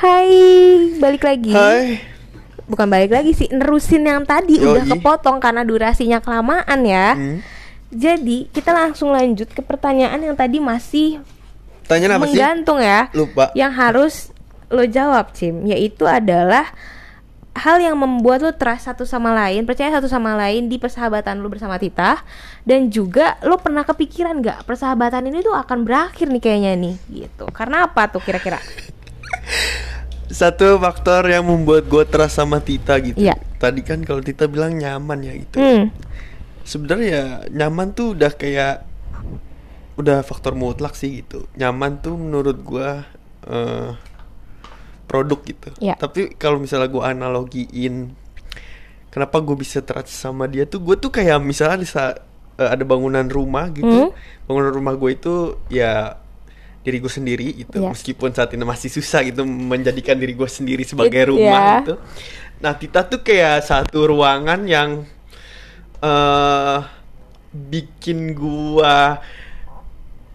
Hai, balik lagi. Hai. Bukan balik lagi sih, nerusin yang tadi Yoi. udah kepotong karena durasinya kelamaan ya. Hmm. Jadi kita langsung lanjut ke pertanyaan yang tadi masih Tanya apa sih? menggantung ya. Lupa. Yang harus lo jawab, Cim, yaitu adalah hal yang membuat lo trust satu sama lain, percaya satu sama lain di persahabatan lo bersama Tita dan juga lo pernah kepikiran nggak persahabatan ini tuh akan berakhir nih kayaknya nih gitu. Karena apa tuh kira-kira? Satu faktor yang membuat gue trust sama Tita gitu. Iya. Tadi kan kalau Tita bilang nyaman ya gitu. Hmm. Sebenarnya nyaman tuh udah kayak udah faktor mutlak sih gitu. Nyaman tuh menurut gue eh, produk gitu. Iya. Tapi kalau misalnya gue analogiin kenapa gue bisa trust sama dia tuh gue tuh kayak misalnya eh, ada bangunan rumah gitu. Hmm. Bangunan rumah gue itu ya diri gue sendiri gitu Iya. meskipun saat ini masih susah gitu menjadikan diri gue sendiri sebagai It- rumah iya. gitu nah Tita tuh kayak satu ruangan yang eh bikin gua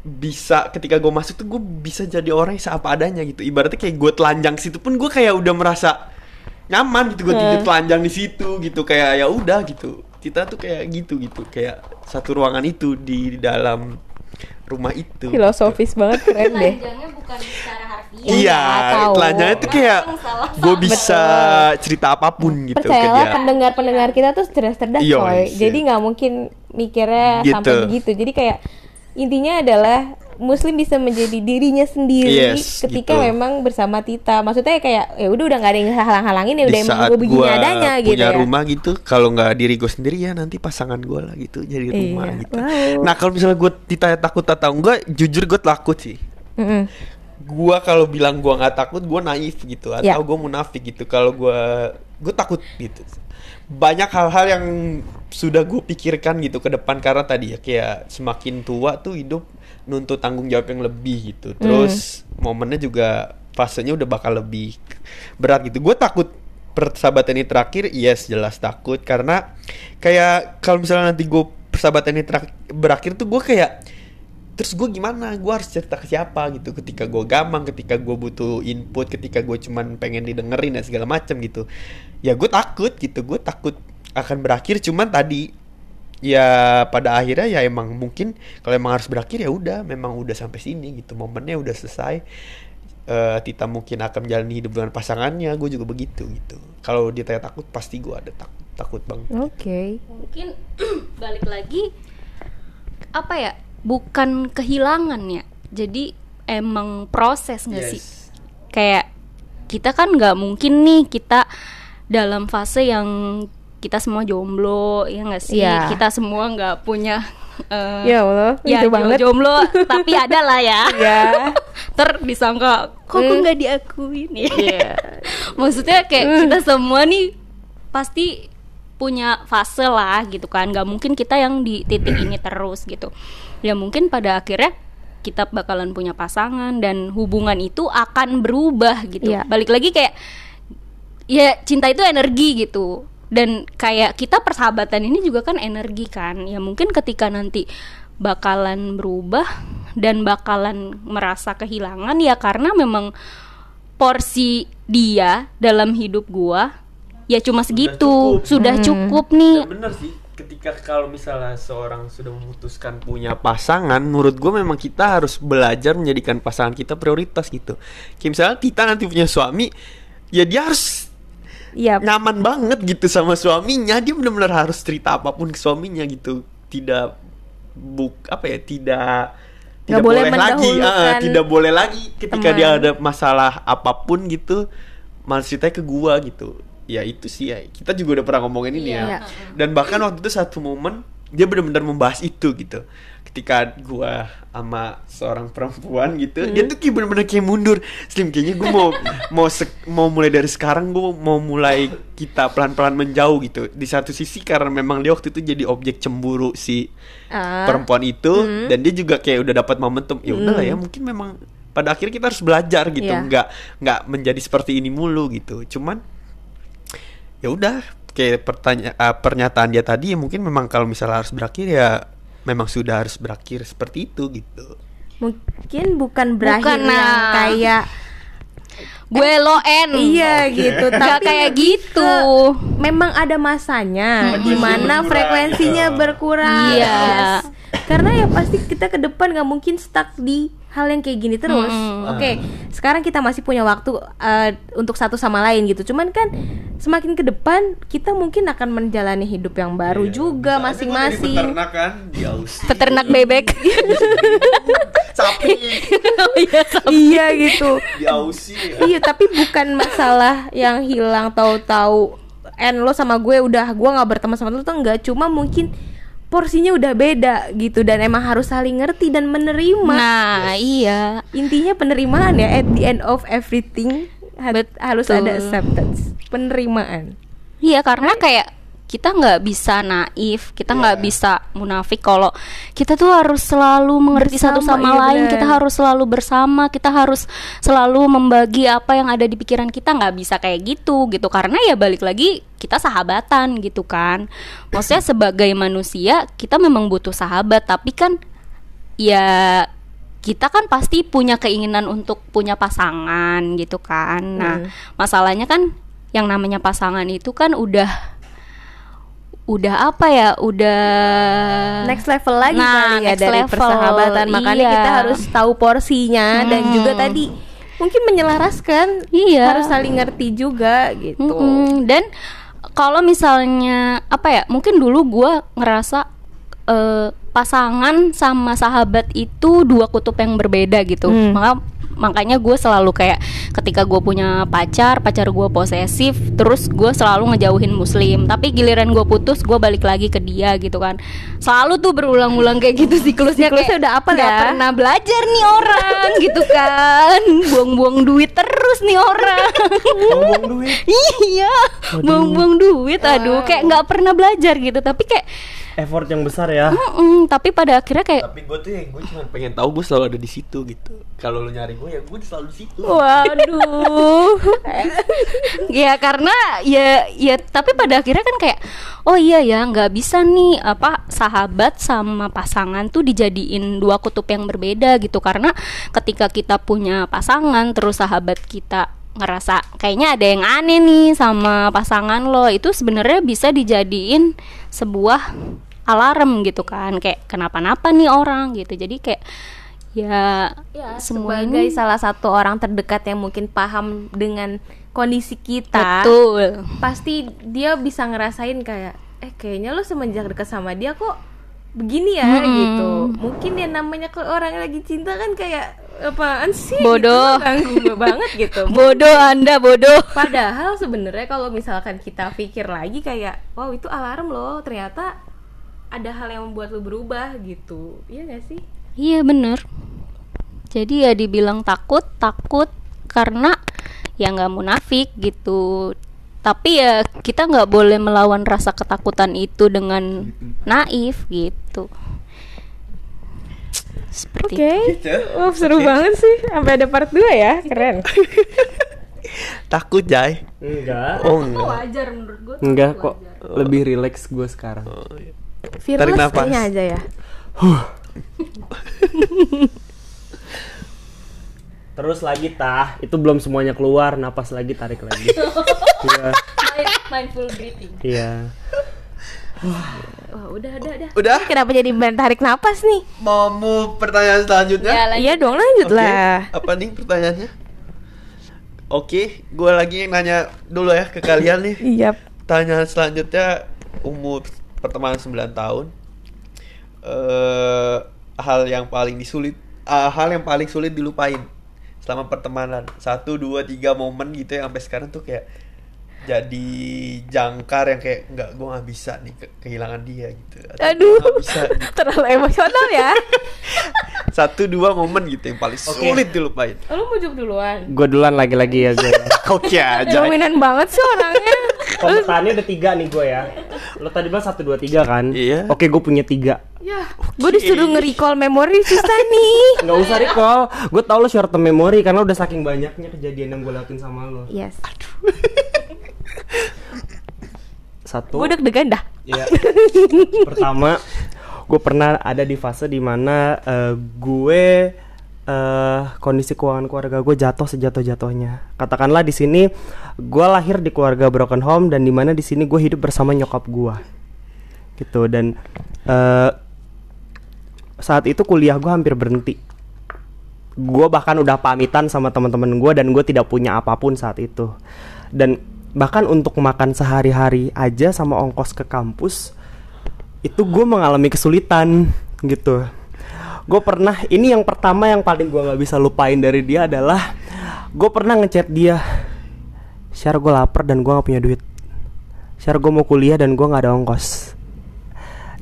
bisa ketika gue masuk tuh gue bisa jadi orang yang seapa adanya gitu ibaratnya kayak gue telanjang situ pun gue kayak udah merasa nyaman gitu gue tidur Hmm. telanjang di situ gitu kayak ya udah gitu kita tuh kayak gitu gitu kayak satu ruangan itu di dalam rumah itu Filosofis banget keren deh. Telanjangnya bukan secara harfiah. Iya, telanjangnya tuh kayak gue bisa cerita apa pun gitu ke Percayalah pendengar-pendengar kita tuh cerdas-cerdas Iya, coy. iya. Jadi nggak mungkin mikirnya Gitu. sampai begitu. Jadi kayak intinya adalah Muslim bisa menjadi dirinya sendiri Yes, ketika gitu. memang bersama Tita. Maksudnya kayak ya udah udah nggak ada yang halang-halangin ya udah emang gue begini gue adanya gitu punya ya. rumah gitu, kalau nggak diri gue sendiri ya nanti pasangan gue lah gitu jadi rumah Iya, gitu. wow. Nah kalau misalnya gue ditanya takut atau enggak, jujur gue takut sih. Mm-mm. Gua kalau bilang gua nggak takut, gue naif gitu atau Ya. gue munafik gitu. Kalau gue gue takut gitu. Banyak hal-hal yang sudah gue pikirkan gitu ke depan karena tadi ya kayak semakin tua tuh hidup nuntut tanggung jawab yang lebih gitu. Terus momennya juga fasenya udah bakal lebih berat gitu. Gue takut persahabatan ini terakhir, yes jelas takut. Karena kayak kalau misalnya nanti gue persahabatan ini berakhir tuh gue kayak terus gue gimana? Gue harus cerita ke siapa gitu? Ketika gue gamang ketika gue butuh input ketika gue cuman pengen didengerin dan segala macam gitu. Ya gue takut gitu. Gue takut akan berakhir. Cuman tadi ya pada akhirnya ya emang mungkin kalau emang harus berakhir ya udah memang udah sampai sini gitu momennya udah selesai Eh, Tita mungkin akan menjalani hidup dengan pasangannya gue juga begitu gitu kalau dia tanya takut pasti gue ada takut takut banget Oke. Mungkin balik lagi apa ya? Bukan kehilangan ya. Jadi emang proses nggak sih? Yes. Kayak kita kan nggak mungkin nih kita dalam fase yang kita semua jomblo ya nggak sih? Iya. Kita semua nggak punya eh, Ya Allah, ya itu banget. jomblo tapi ada lah ya. Ya. Ter disangka kok Hmm. nggak diakuin ya. Iya. Maksudnya kayak Hmm. kita semua nih pasti punya fase lah gitu kan. Gak mungkin kita yang di titik ini terus gitu. Ya mungkin pada akhirnya kita bakalan punya pasangan dan hubungan itu akan berubah gitu. Iya. Balik lagi kayak ya cinta itu energi gitu. Dan kayak kita persahabatan ini juga kan energi kan. Ya mungkin ketika nanti bakalan berubah dan bakalan merasa kehilangan ya karena memang porsi dia dalam hidup gua ya cuma segitu cukup. sudah Hmm. cukup nih Ya bener sih ketika kalau misalnya seorang sudah memutuskan punya pasangan menurut gue memang kita harus belajar menjadikan pasangan kita prioritas gitu kayak misalnya Tita nanti punya suami ya dia harus Iya. nyaman banget gitu sama suaminya dia benar-benar harus cerita apa pun ke suaminya gitu tidak buk apa ya tidak Nggak tidak boleh boleh, lagi mendahulukan tidak boleh lagi ketika teman. dia ada masalah apa pun gitu malah ceritanya ke gua gitu ya itu sih ya kita juga udah pernah ngomongin ini Iya. ya dan bahkan waktu itu satu momen dia benar-benar membahas itu gitu. Ketika gua sama seorang perempuan gitu dia tuh kayak bener-bener kayak mundur. Slim kayaknya gua mau mau mau mulai dari sekarang gua mau mulai kita pelan-pelan menjauh gitu. Di satu sisi karena memang dia waktu itu jadi objek cemburu si Ah. perempuan itu dan dia juga kayak udah dapat momentum ya udahlah ya mungkin memang pada akhirnya kita harus belajar gitu. Iya. nggak nggak menjadi seperti ini mulu gitu. Cuman ya udah kayak pertanya eh, pernyataan dia tadi ya mungkin memang kalau misalnya harus berakhir ya memang sudah harus berakhir seperti itu gitu Mungkin bukan berakhir Bukan, yang nah. kayak gue lo N Iya gitu, tapi kayak lebih gitu. ke- memang ada masanya di mana frekuensinya iya. berkurang. Iya. Yes. Karena ya pasti kita ke depan nggak mungkin stuck di hal yang kayak gini terus. Oke, sekarang kita masih punya waktu uh, untuk satu sama lain gitu. Cuman kan semakin ke depan kita mungkin akan menjalani hidup yang baru Iya. juga masing-masing. peternak kan peternak bebek sapi iya gitu. di Aussie ya. iya tapi bukan masalah yang hilang tahu-tahu en lo sama gue udah gue nggak berteman sama lo tuh enggak cuma mungkin porsinya udah beda gitu dan emang harus saling ngerti dan menerima. Nah iya. Intinya penerimaan ya at the end of everything ha- harus ada acceptance penerimaan. Iya karena kayak kita nggak bisa naif, kita nggak Iya. bisa munafik kalau kita tuh harus selalu mengerti satu Bersama, sama iya lain, benar. kita harus selalu bersama, kita harus selalu membagi apa yang ada di pikiran kita nggak bisa kayak gitu gitu karena ya balik lagi kita sahabatan gitu kan, maksudnya sebagai manusia kita memang butuh sahabat tapi kan ya kita kan pasti punya keinginan untuk punya pasangan gitu kan. Nah, Hmm. masalahnya kan yang namanya pasangan itu kan udah udah apa ya? Udah next level lagi Nah, kali ya next dari level, persahabatan makanya iya. kita harus tahu porsinya dan Hmm. juga tadi mungkin menyelaraskan Iya. harus saling ngerti juga gitu Mm-mm. Dan kalau misalnya apa ya? Mungkin dulu gua ngerasa eh, pasangan sama sahabat itu dua kutub yang berbeda gitu. Hmm. Maka makanya gue selalu kayak ketika gue punya pacar, pacar gue posesif, terus gue selalu ngejauhin muslim. Tapi giliran gue putus, gue balik lagi ke dia gitu kan. Selalu tuh berulang-ulang kayak gitu siklusnya. Siklusnya kayak udah apa nggak ya? pernah belajar nih orang gitu kan. Buang-buang duit terus nih orang. Ngomong duit iya buang-buang duit aduh kayak nggak pernah belajar gitu tapi kayak effort yang besar ya. Mm-mm, tapi pada akhirnya kayak tapi gue tuh yang gue cuma pengen tahu gue selalu ada di situ gitu. Kalau lu nyari gue ya gue selalu di situ. Waduh. Ya karena ya ya tapi pada akhirnya kan kayak oh iya ya nggak bisa nih apa sahabat sama pasangan tuh dijadiin dua kutub yang berbeda gitu. Karena ketika kita punya pasangan terus sahabat kita ngerasa kayaknya ada yang aneh nih sama pasangan lo. Itu sebenarnya bisa dijadiin sebuah alarm gitu kan. Kayak kenapa-napa nih orang gitu. Jadi kayak ya, ya, semua sebagai ini salah satu orang terdekat yang mungkin paham dengan kondisi kita betul. pasti dia bisa ngerasain kayak eh kayaknya lo semenjak dekat sama dia kok begini ya Mm-mm. gitu. Mungkin ya namanya kalau orang lagi cinta kan kayak apaan sih? Bodoh. gitu, ganggu banget gitu. Bodoh anda bodoh. Padahal sebenarnya kalau misalkan kita pikir lagi kayak wow itu alarm loh ternyata ada hal yang membuat lo berubah gitu. Iya gak sih? Iya bener. Jadi ya dibilang takut Takut karena Ya nggak munafik gitu. Tapi ya kita nggak boleh melawan rasa ketakutan itu Dengan naif gitu Seperti itu. Gitu. Wah seru banget sih. Sampai ada part 2 ya. Keren. Takut Jai. Enggak. Oh enggak. wajar menurut gue enggak kok. lebih relax gue sekarang. Oh, iya. Tarik nafas. aja ya. Terus lagi tah. Itu belum semuanya keluar. Napas lagi tarik lagi. Iya. Mindful breathing. Iya Wah. Udah udah udah. Udah? Kenapa jadi band tarik napas nih? Mau mau pertanyaan selanjutnya? Ya, lanjut. Iya dong lanjut Oke, lah. Apa nih pertanyaannya? Oke gue lagi yang nanya dulu ya ke kalian nih. Iya. Pertanyaan selanjutnya umur pertemanan 9 tahun. Eh hal yang paling disulit ah, hal yang paling sulit dilupain selama pertemanan. Satu dua tiga momen gitu yang sampai sekarang tuh kayak jadi jangkar yang kayak nggak gue nggak bisa nih ke- kehilangan dia gitu. Atau Aduh nggak bisa gitu. Terlalu emosional ya. Satu dua momen gitu yang paling sulit dilupain. Lu mujuk duluan? Gue duluan lagi-lagi ya gue oke aja. Dominan banget sih orangnya. Kompetanya udah tiga nih gue ya. Lo tadi bilang satu dua tiga kan? Iya. oke gue punya tiga. Ya Gue disuruh nge-recall memori susah nih. Nggak usah recall. Gue tau lo short term memory karena udah saking banyaknya kejadian yang gue lakuin sama lo Yes satu. Gue deg-degan dah. Iya. Pertama, gue pernah ada di fase di mana eh, gue eh kondisi keuangan keluarga gue jatuh sejatuh jatuhnya katakanlah di sini gue lahir di keluarga broken home dan di mana di sini gue hidup bersama nyokap gue gitu dan eh saat itu kuliah gue hampir berhenti. Gue bahkan udah pamitan sama teman-teman gue dan gue tidak punya apa pun saat itu. Dan bahkan untuk makan sehari-hari aja sama ongkos ke kampus itu gue mengalami kesulitan gitu. Gue pernah ini yang pertama yang paling gue nggak bisa lupain dari dia adalah gue pernah ngechat dia share gue lapar dan gue nggak punya duit. Share gue mau kuliah dan gue nggak ada ongkos.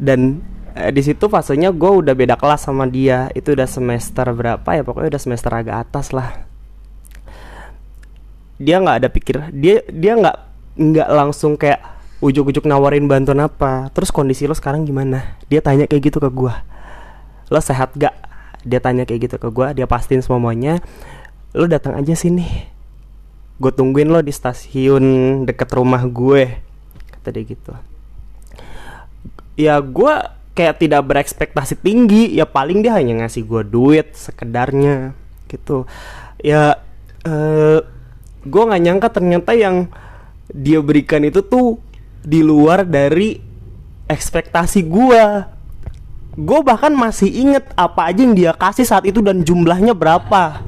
Dan eh, di situ fasenya gue udah beda kelas sama dia itu udah semester berapa ya pokoknya udah semester agak atas lah dia nggak ada pikir dia dia nggak nggak langsung kayak ujuk-ujuk nawarin bantuan apa. Terus kondisi lo sekarang gimana? Dia tanya kayak gitu ke gue lo sehat gak dia tanya kayak gitu ke gue dia pastiin semuanya. Lo datang aja sini. Gue tungguin lo di stasiun deket rumah gue kata dia gitu. Ya gue kayak tidak berekspektasi tinggi. Ya paling dia hanya ngasih gue duit sekedarnya gitu. Ya eh gue nggak nyangka ternyata yang dia berikan itu tuh di luar dari ekspektasi gue gue bahkan masih inget apa aja yang dia kasih saat itu dan jumlahnya berapa.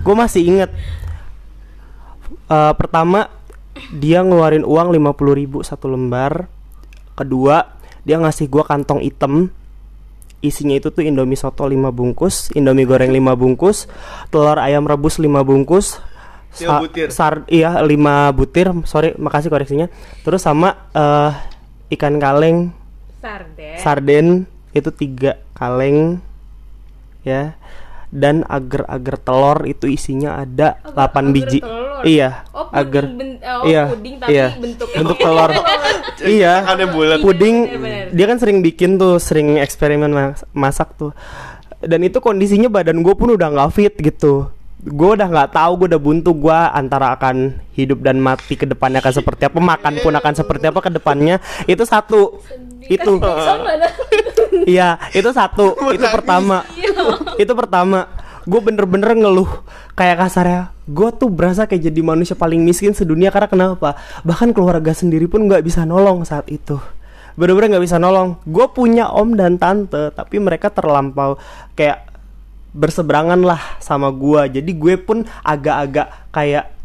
Gue masih inget Eh, pertama dia ngeluarin uang 50.000 ribu satu lembar. Kedua dia ngasih gua kantong hitam. Isinya itu tuh indomie soto 5 bungkus indomie goreng 5 bungkus telur ayam rebus 5 bungkus Lima butir. sar iya 5 butir. Sorry makasih koreksinya. Terus sama eh, ikan kaleng. Sarden. sarden itu tiga kaleng ya. Dan agar-agar telur itu isinya ada 8 biji. telur. iya Oh, puding agar ben- oh, iya puding tapi iya. bentuknya bentuk kayak telur. Iya. Bulat. puding Bener-bener. dia kan sering bikin tuh sering eksperimen mas- masak tuh. Dan itu kondisinya badan gue pun udah nggak fit gitu gue udah nggak tahu gue udah buntu gue antara akan hidup dan mati ke depannya akan seperti apa makan pun akan seperti apa ke depannya. Itu satu. Itu. Iya itu satu. Itu pertama. Itu pertama. Gue bener-bener ngeluh. Kayak kasarnya gue tuh berasa kayak jadi manusia paling miskin sedunia karena kenapa? Bahkan keluarga sendiri pun nggak bisa nolong saat itu. Bener-bener nggak bisa nolong. Gue punya om dan tante tapi mereka terlampau kayak berseberangan lah sama gue jadi gue pun agak-agak kayak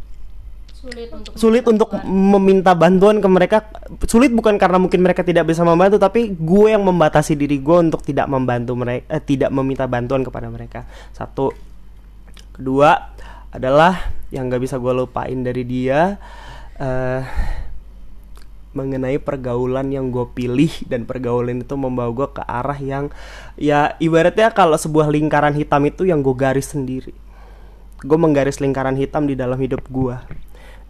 sulit untuk sulit untuk meminta bantuan ke mereka. Sulit bukan karena mungkin mereka tidak bisa membantu tapi gue yang membatasi diri gue untuk tidak membantu mereka eh, tidak meminta bantuan kepada mereka. Satu. Kedua adalah yang gak bisa gue lupain dari dia eh mengenai pergaulan yang gue pilih dan pergaulan itu membawa gue ke arah yang ya ibaratnya kalau sebuah lingkaran hitam itu yang gue garis sendiri. Gue menggaris lingkaran hitam di dalam hidup gue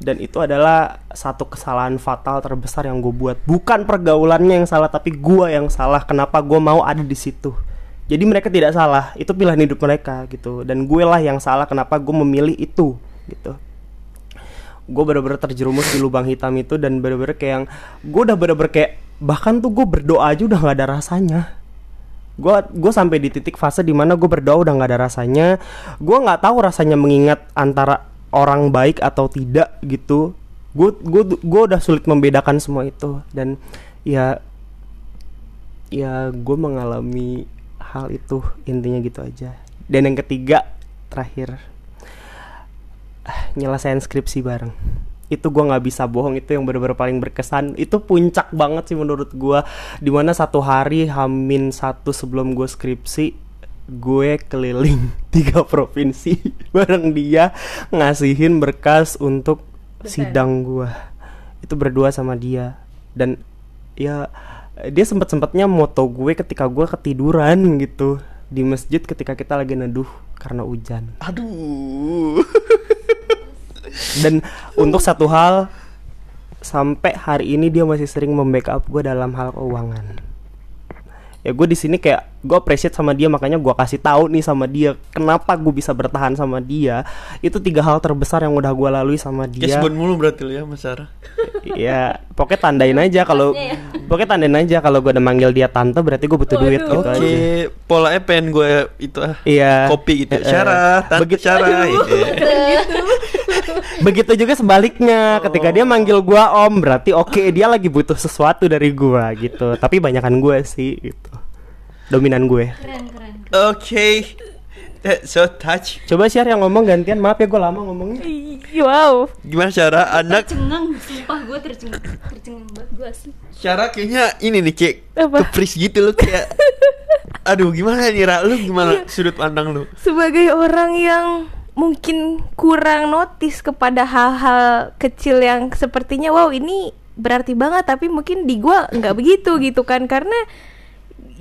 dan itu adalah satu kesalahan fatal terbesar yang gue buat. Bukan pergaulannya yang salah tapi gue yang salah. Kenapa gue mau ada di situ? Jadi mereka tidak salah. Itu pilihan hidup mereka gitu. Dan gue lah yang salah kenapa gue memilih itu gitu gue bener-bener terjerumus di lubang hitam itu dan bener-bener kayak yang gue udah bener-bener kayak bahkan tuh gue berdoa aja udah nggak ada rasanya. Gue gue sampai di titik fase di mana gue berdoa udah nggak ada rasanya. Gue nggak tahu rasanya mengingat antara orang baik atau tidak gitu. Gue gue gue udah sulit membedakan semua itu. Dan ya ya gue mengalami hal itu intinya gitu aja. Dan yang ketiga terakhir nyelesain skripsi bareng. Itu gue nggak bisa bohong itu yang bener-bener paling berkesan. Itu puncak banget sih menurut gue di mana satu hari hamin satu sebelum gue skripsi gue keliling tiga provinsi bareng dia ngasihin berkas untuk sidang gue itu berdua sama dia. Dan ya dia sempet sempetnya moto gue ketika gue ketiduran gitu. Di masjid ketika kita lagi neduh karena hujan. Aduh. dan untuk satu hal sampai hari ini dia masih sering membackup gue dalam hal keuangan ya gue di sini kayak gue appreciate sama dia makanya gue kasih tahu nih sama dia kenapa gue bisa bertahan sama dia itu tiga hal terbesar yang udah gue lalui sama dia Cashbone mulu berarti lu ya Mas Sarah. ya pokoknya tandain aja kalau pokoknya tandain aja kalau gue udah manggil dia tante berarti gue butuh duit gitu Oke, aja polanya pengen gue itu ah. Iya. Kopi gitu. Syarah, tante Begitu- Syarah gitu. Begitu juga sebaliknya, ketika dia manggil gua om, berarti oke dia lagi butuh sesuatu dari gua gitu. Tapi banyakan gue sih gitu. Dominan gue. Keren keren. Oke. That's so touch. Coba share yang ngomong gantian. Maaf ya gue lama ngomongnya. Wow. Gimana Syarah? Anak Cengang, sumpah gue tercengang, tercengang banget gue asli. Syarah kayaknya ini nih Apa? kepris gitu loh kayak Aduh gimana nih Ra? Lu gimana sudut pandang lu? Sebagai orang yang mungkin kurang notice kepada hal-hal kecil yang sepertinya wow ini berarti banget. Tapi mungkin di gua nggak begitu gitu kan. Karena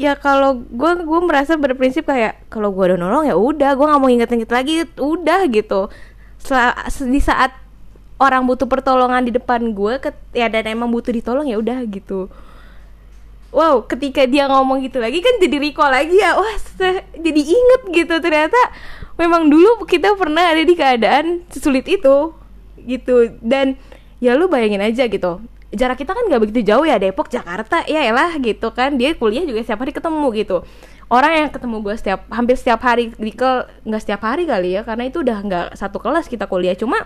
ya kalau gua gua merasa berprinsip kayak kalau gua udah nolong ya udah gua nggak mau inget-inget lagi udah gitu. Sela- di saat orang butuh pertolongan di depan gue ya dan emang butuh ditolong ya udah gitu. Wow ketika dia ngomong gitu lagi kan jadi recall lagi ya. Wah jadi inget gitu ternyata memang dulu kita pernah ada di keadaan sesulit itu gitu. Dan ya lu bayangin aja gitu jarak kita kan nggak begitu jauh ya Depok Jakarta ya elah gitu kan. Dia kuliah juga setiap hari ketemu gitu. Orang yang ketemu gue setiap hampir setiap hari di kel nggak setiap hari kali ya karena itu udah nggak satu kelas kita kuliah. Cuma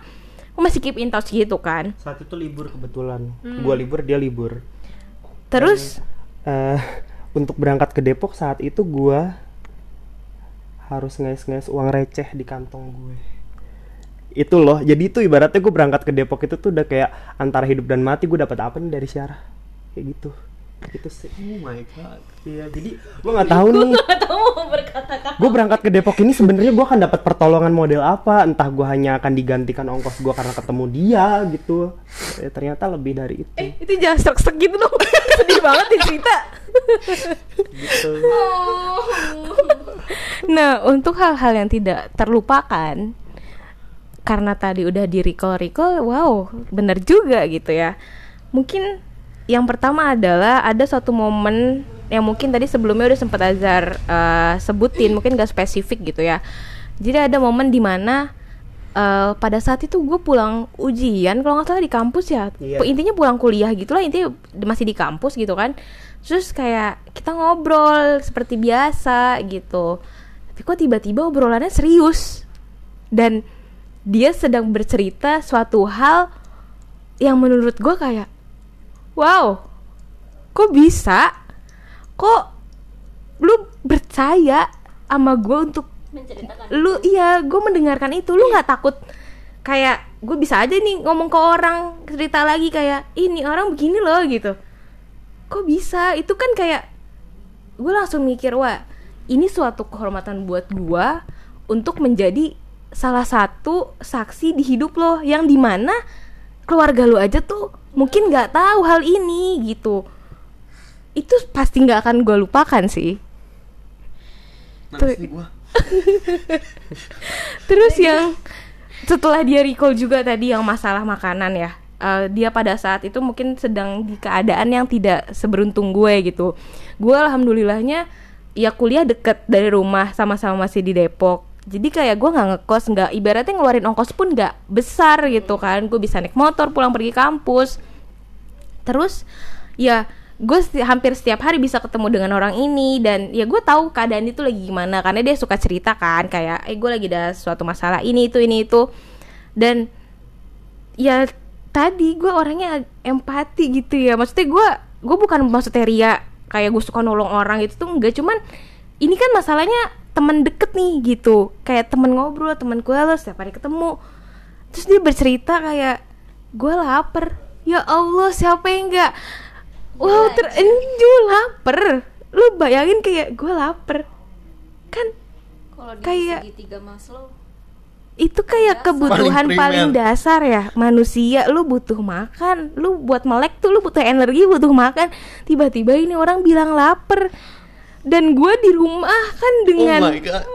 masih keep in touch gitu kan. Saat itu libur kebetulan. Gua libur, dia libur. terus? Eh untuk berangkat ke Depok saat itu gua harus ngais-ngais uang receh di kantong gue. Itu loh, jadi itu ibaratnya gue berangkat ke Depok itu tuh udah kayak antara hidup dan mati gue dapat apa nih dari Syarah. Kayak gitu. Gitu sih. Oh my god. Iya, jadi gue nggak tahu nih. Gak tau mau berkata-kata. Gue berangkat ke Depok ini sebenarnya gue akan dapat pertolongan model apa? Entah gue hanya akan digantikan ongkos gue karena ketemu dia gitu. Eh, ternyata lebih dari itu. eh itu jangan serak gitu dong sedih banget di cerita Gitu. Nah, untuk hal-hal yang tidak terlupakan karena tadi udah di recall-recall, wow, bener juga gitu ya. Mungkin yang pertama adalah ada suatu momen yang mungkin tadi sebelumnya udah sempat Azhar eh, sebutin, mungkin gak spesifik gitu ya. Jadi ada momen di mana eh, pada saat itu gue pulang ujian, kalau nggak salah di kampus ya. Iya. Intinya pulang kuliah gitulah, intinya masih di kampus gitu kan. Terus kayak kita ngobrol seperti biasa gitu. Tapi kok tiba-tiba obrolannya serius? Dan dia sedang bercerita suatu hal yang menurut gue kayak wow kok bisa? Kok lu percaya sama gue untuk Menceritakan. lu? iya gue mendengarkan itu. Lu nggak takut kayak gue bisa aja nih ngomong ke orang cerita lagi kayak ini orang begini loh gitu kok bisa itu kan kayak gue langsung mikir wah ini suatu kehormatan buat gue untuk menjadi salah satu saksi di hidup lo yang di mana keluarga lo aja tuh mungkin nggak tahu hal ini gitu itu pasti nggak akan gue lupakan sih nih gua. Terus yang setelah dia recall juga tadi yang masalah makanan ya. Eh, dia pada saat itu mungkin sedang di keadaan yang tidak seberuntung gue gitu. Gue alhamdulillahnya ya kuliah deket dari rumah sama-sama masih di Depok. Jadi kayak gue nggak ngekos, nggak ibaratnya ngeluarin ongkos pun nggak besar gitu kan. Gue bisa naik motor pulang pergi kampus. Terus ya gue sti- hampir setiap hari bisa ketemu dengan orang ini dan ya gue tahu keadaan itu lagi gimana karena dia suka cerita kan kayak eh gue lagi ada suatu masalah ini itu ini itu dan ya tadi gue orangnya empati gitu ya. Maksudnya gue gue bukan maksudnya ria kayak gue suka nolong orang itu tuh enggak. Cuman ini kan masalahnya teman deket nih gitu. Kayak temen ngobrol temen gue lo setiap hari ketemu. Terus dia bercerita kayak gue lapar. Ya Allah siapa yang enggak? Wow terenjul lapar. Lu bayangin kayak gue lapar. Kan Kalau di Kayak- segitiga Maslow itu kayak kebutuhan Paling paling, dasar ya. Manusia lu butuh makan. Lu buat melek tuh lu butuh energi butuh makan. Tiba-tiba ini orang bilang lapar. Dan gue di rumah kan Oh dengan my god.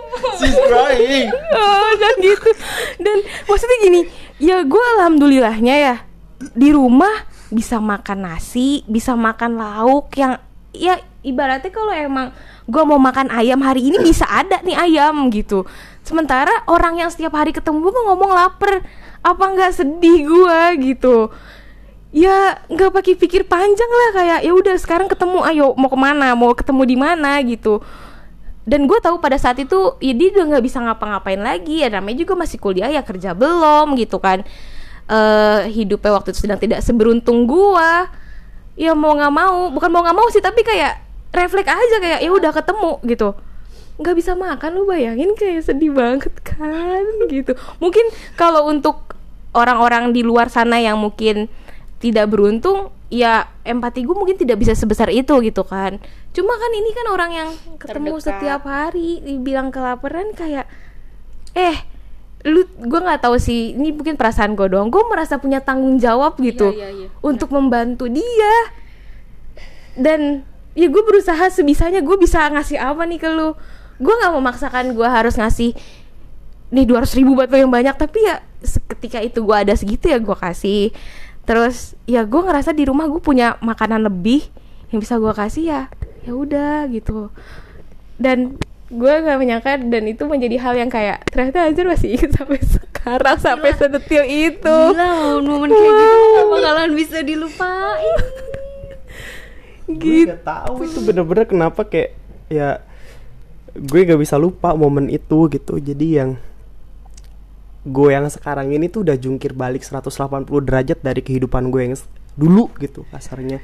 She's crying. oh, dan gitu. Dan maksudnya gini ya gue alhamdulillahnya ya di rumah bisa makan nasi bisa makan lauk yang ya ibaratnya kalau emang gue mau makan ayam hari ini bisa ada nih ayam gitu. Sementara orang yang setiap hari ketemu gue ngomong lapar apa nggak sedih gue gitu. Ya nggak pakai pikir panjang lah kayak ya udah sekarang ketemu ayo mau ke mana mau ketemu di mana gitu. Dan gue tahu pada saat itu ya dia udah nggak bisa ngapa-ngapain lagi. Ya namanya juga masih kuliah ya kerja belum gitu kan. Eh hidupnya waktu itu sedang tidak seberuntung gue ya mau nggak mau bukan mau nggak mau sih tapi kayak refleks aja kayak ya udah ketemu gitu. Nggak bisa makan lu bayangin kayak sedih banget kan gitu. Mungkin kalau untuk orang-orang di luar sana yang mungkin tidak beruntung ya empati gue mungkin tidak bisa sebesar itu gitu kan. Cuma kan ini kan orang yang ketemu Terdekat. setiap hari dibilang kelaparan kayak eh lu gue nggak tahu sih ini mungkin perasaan gue doang. Gue merasa punya tanggung jawab gitu iya, iya. untuk membantu dia. Dan ya gue berusaha sebisanya gue bisa ngasih apa nih ke lu. Gue nggak memaksakan gue harus ngasih nih 200 ribu buat lo yang banyak. Tapi ya seketika itu gue ada segitu ya gue kasih. Terus ya gue ngerasa di rumah gue punya makanan lebih yang bisa gue kasih ya ya udah gitu. Dan gue nggak menyangka dan itu menjadi hal yang kayak ternyata Azur masih ingat sampai sekarang sampai sedetil itu. Gila, momen kayak gitu gak bakalan bisa dilupain. Gue gak tahu itu bener-bener kenapa kayak ya gue gak bisa lupa momen itu gitu. Jadi yang gue yang sekarang ini tuh udah jungkir balik 180 derajat dari kehidupan gue yang dulu gitu kasarnya.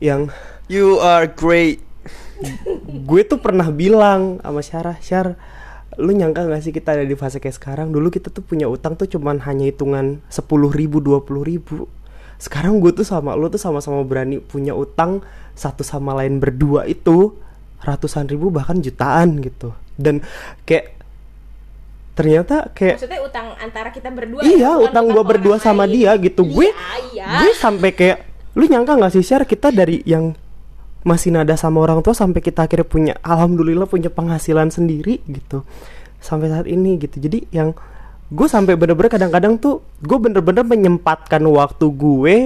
Yang You are great. gue tuh pernah bilang sama Syarah Syar lu nyangka gak sih kita ada di fase kayak sekarang? Dulu kita tuh punya utang tuh cuman hanya hitungan 10 ribu 20 ribu sekarang gue tuh sama lu tuh sama-sama berani punya utang satu sama lain berdua itu ratusan ribu bahkan jutaan gitu. Dan kayak ternyata kayak maksudnya utang antara kita berdua iya utang gue berdua sama dia gitu. Gue iya. gue sampai kayak lu nyangka nggak sih share kita dari yang masih nada sama orang tua sampai kita akhirnya punya alhamdulillah punya penghasilan sendiri gitu. Sampai saat ini gitu. Jadi yang gue sampai bener-bener kadang-kadang tuh gue bener-bener menyempatkan waktu gue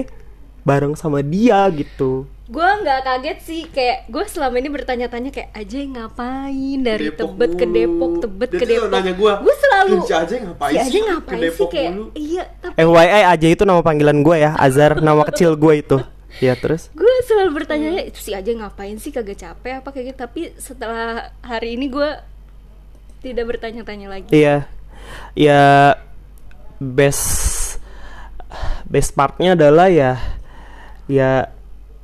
bareng sama dia gitu. Gue nggak kaget sih kayak gue selama ini bertanya-tanya kayak aja ngapain dari Depok Tebet ke mulu. Depok Tebet Dia ke Depok. nanya gua, gue selalu "Si Ajay ngapain si sih Ajay ke ngapain Depok sih kayak mulu?" iya tapi FYI aja itu nama panggilan gue ya Azhar nama kecil gue itu. Ya terus? Gue selalu bertanya itu si Ajay ngapain sih kagak capek apa kayak gitu? Tapi setelah hari ini gue tidak bertanya-tanya lagi. Iya, ya best best partnya adalah ya ya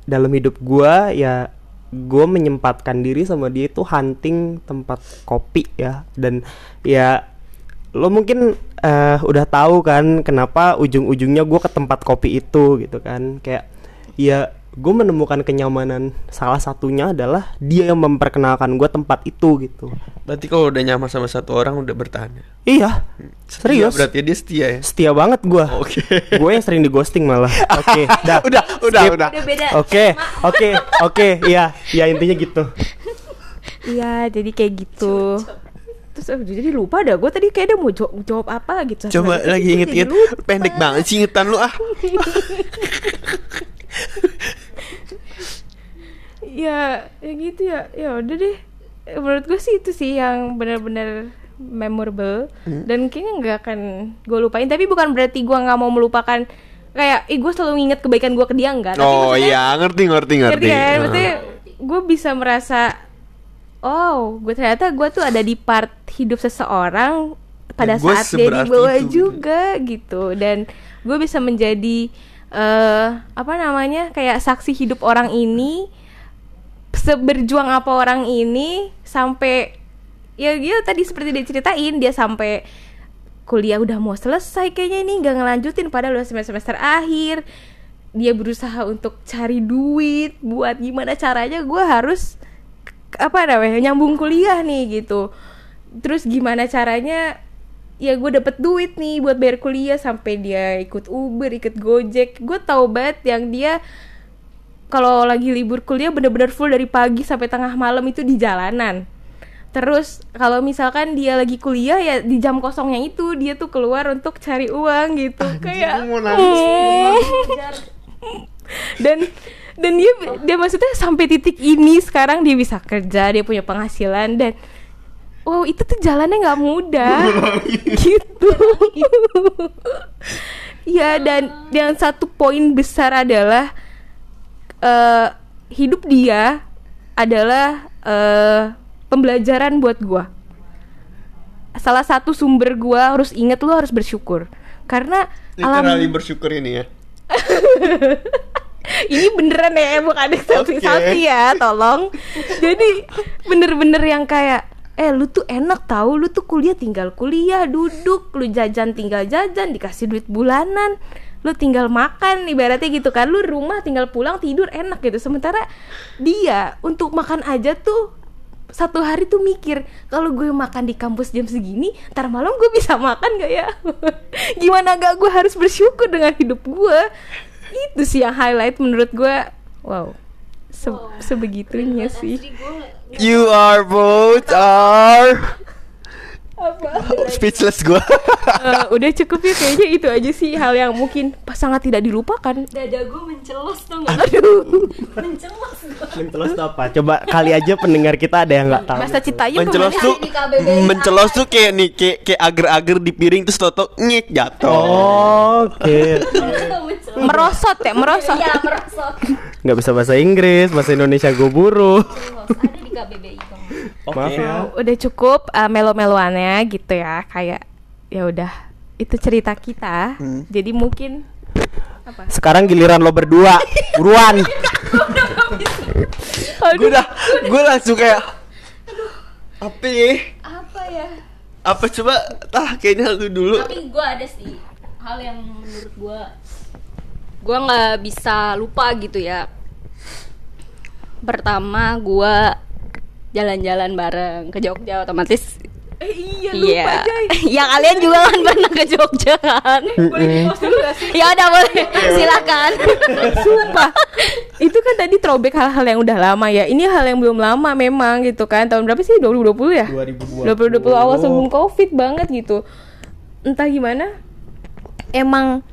dalam hidup gua ya gue menyempatkan diri sama dia itu hunting tempat kopi ya. Dan ya lo mungkin eh, udah tahu kan kenapa ujung-ujungnya gue ke tempat kopi itu gitu kan. Kayak ya gue menemukan kenyamanan salah satunya adalah dia yang memperkenalkan gue tempat itu gitu Berarti kalau udah nyaman sama satu orang udah bertahan. ya? iya Setia, serius Berarti dia setia ya. setia banget gue Oke. gue yang sering di ghosting malah oke dah udah, udah, Skip. udah. udah beda oke oke oke iya iya intinya gitu iya jadi kayak gitu terus jadi lupa dah gue tadi kayak dia mau jawab, jawab apa gitu Coba lagi inget-inget pendek banget sih ingetan lu ah. ya ya gitu ya. Ya udah deh. Menurut gue sih itu sih yang benar-benar memorable. Hmm. dan kayaknya nggak akan gue lupain. Tapi bukan berarti gue nggak mau melupakan kayak ih gue selalu nginget kebaikan gue ke dia. Enggak tapi Oh iya, ngerti ngerti ngerti. ngerti kan? Maksudnya gue bisa merasa oh gue ternyata gue tuh ada di part hidup seseorang pada gua saat dia di seberarti bawah itu, gitu. juga gitu. Dan gue bisa menjadi eh apa namanya kayak saksi hidup orang ini seberjuang apa orang ini sampai ya dia tadi seperti dia ceritain dia sampai kuliah udah mau selesai kayaknya ini nggak ngelanjutin padahal udah semester semester akhir. Dia berusaha untuk cari duit buat gimana caranya gue harus apa namanya nyambung kuliah nih gitu. Terus gimana caranya ya gue dapet duit nih buat bayar kuliah sampai dia ikut Uber ikut Gojek. Gue tau banget yang dia kalau lagi libur kuliah bener-bener full dari pagi sampai tengah malam itu di jalanan. Terus kalau misalkan dia lagi kuliah ya di jam kosongnya itu dia tuh keluar untuk cari uang gitu. Kayak gua mau nangis. dan dan dia dia maksudnya sampai titik ini sekarang dia bisa kerja dia punya penghasilan dan wow itu tuh jalannya nggak mudah. Gitu. Ya dan yang satu poin besar adalah eh hidup dia adalah eh pembelajaran buat gua. Salah satu sumber gua harus inget lu harus bersyukur. Karena alam bersyukur ini ya. ini beneran ya bukan ada selfie selfie ya tolong. Jadi bener-bener yang kayak eh lu tuh enak tahu lu tuh kuliah tinggal kuliah duduk lu jajan tinggal jajan dikasih duit bulanan lu tinggal makan ibaratnya gitu kan lu rumah tinggal pulang tidur enak gitu. Sementara dia untuk makan aja tuh satu hari tuh mikir kalau gue makan di kampus jam segini ntar malam gue bisa makan gak ya? Gimana gak gue harus bersyukur dengan hidup gue? Itu sih yang highlight menurut gue. Wow. Se- sebegitunya sih. You are both are speechless gua. Eh, udah cukup ya kayaknya itu aja sih hal yang mungkin pas sangat tidak dilupakan Dada gue mencelos tuh nggak? aduh mencelos gua. Mencelos tuh apa? Coba kali aja pendengar kita ada yang nggak tahu. masa Citayu mencelos tuh mencelos tuh kayak nih kayak kayak agar-agar di piring terus toto nyek jatuh. Oh, Oke. merosot ya merosot Iya merosot. Nggak bisa bahasa Inggris, bahasa Indonesia gue buru. Mencelos. Ada di KBBI Maaf ya. udah cukup uh, melo-meloannya gitu ya kayak ya udah itu cerita kita jadi mungkin apa Sekarang giliran lo berdua. Buruan. Gue udah gue langsung kayak apa ya? Apa ya? Apa coba tah kayaknya lu dulu. Tapi gue ada sih hal yang menurut gue gue nggak bisa lupa gitu ya. Pertama gue jalan-jalan bareng ke Jogja otomatis eh, iya lupa Jay ya kalian juga kan pernah ke Jogja kan? boleh gak sih ya udah boleh, silakan. Sumpah Itu kan tadi throwback hal-hal yang udah lama ya Ini hal yang belum lama memang gitu kan Tahun berapa sih? 2020 ya? 2020. 2020 awal sebelum covid banget gitu Entah gimana Emang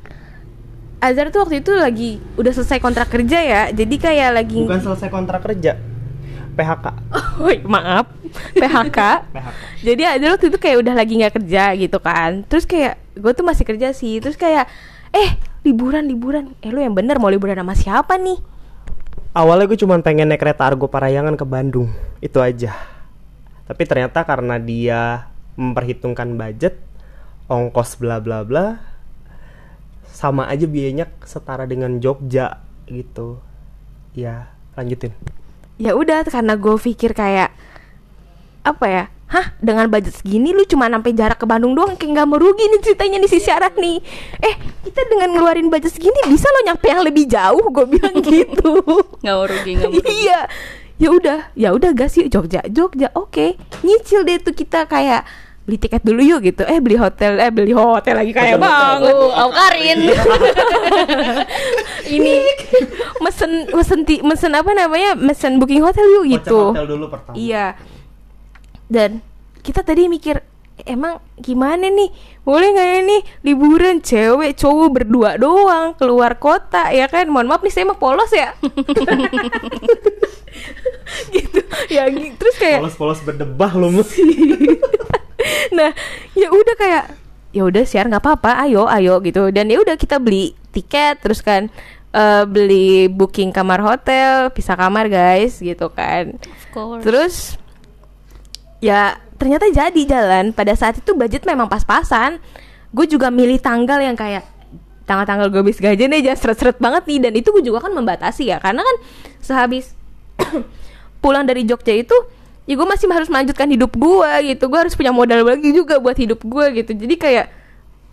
Azhar tuh waktu itu lagi Udah selesai kontrak kerja ya Jadi kayak lagi Bukan selesai kontrak kerja. PHK. Maaf PHK PHK. Jadi Azhar waktu itu kayak udah lagi nggak kerja gitu kan Terus kayak Gue tuh masih kerja sih Terus kayak Eh liburan liburan Eh lu yang bener mau liburan sama siapa nih Awalnya gue cuma pengen naik kereta Argo Parayangan ke Bandung. Itu aja. Tapi ternyata karena dia memperhitungkan budget, ongkos bla bla bla, sama aja biayanya setara dengan Jogja gitu. Ya, lanjutin. Ya udah karena gue pikir kayak apa ya hah dengan budget segini lu cuma sampai jarak ke Bandung doang kayak nggak merugi nih ceritanya nih si syarat nih. Eh kita dengan ngeluarin budget segini bisa lo nyampe yang lebih jauh? Gue bilang gitu. Nggak mau rugi, nggak mau rugi. iya. Ya udah ya udah gas yuk Jogja. Jogja oke. Nyicil deh tuh kita kayak beli tiket dulu yuk gitu eh beli hotel eh beli hotel lagi kayak banget Oh, aku Karin. ini mesen mesen ti- mesen apa namanya mesen booking hotel yuk gitu dulu pertama. Iya. Dan kita tadi mikir emang gimana nih? Boleh nggak ya nih liburan cewek cowok berdua doang keluar kota ya kan? Mohon maaf nih saya mah polos ya. gitu. Ya terus kayak Polos-polos berdebah lo Mus. nah ya udah kayak ya udah siar nggak apa-apa ayo ayo gitu. Dan ya udah kita beli tiket terus kan eh, beli booking kamar hotel pisah kamar guys gitu kan. Of course. terus ya ternyata jadi jalan. Pada saat itu budget memang pas-pasan. Gue juga milih tanggal yang kayak tanggal-tanggal gue habis gajian nih jangan seret-seret banget nih. Dan itu gue juga kan membatasi ya karena kan sehabis pulang dari Jogja itu ya gue masih harus melanjutkan hidup gue gitu. Gue harus punya modal lagi juga buat hidup gue gitu. Jadi kayak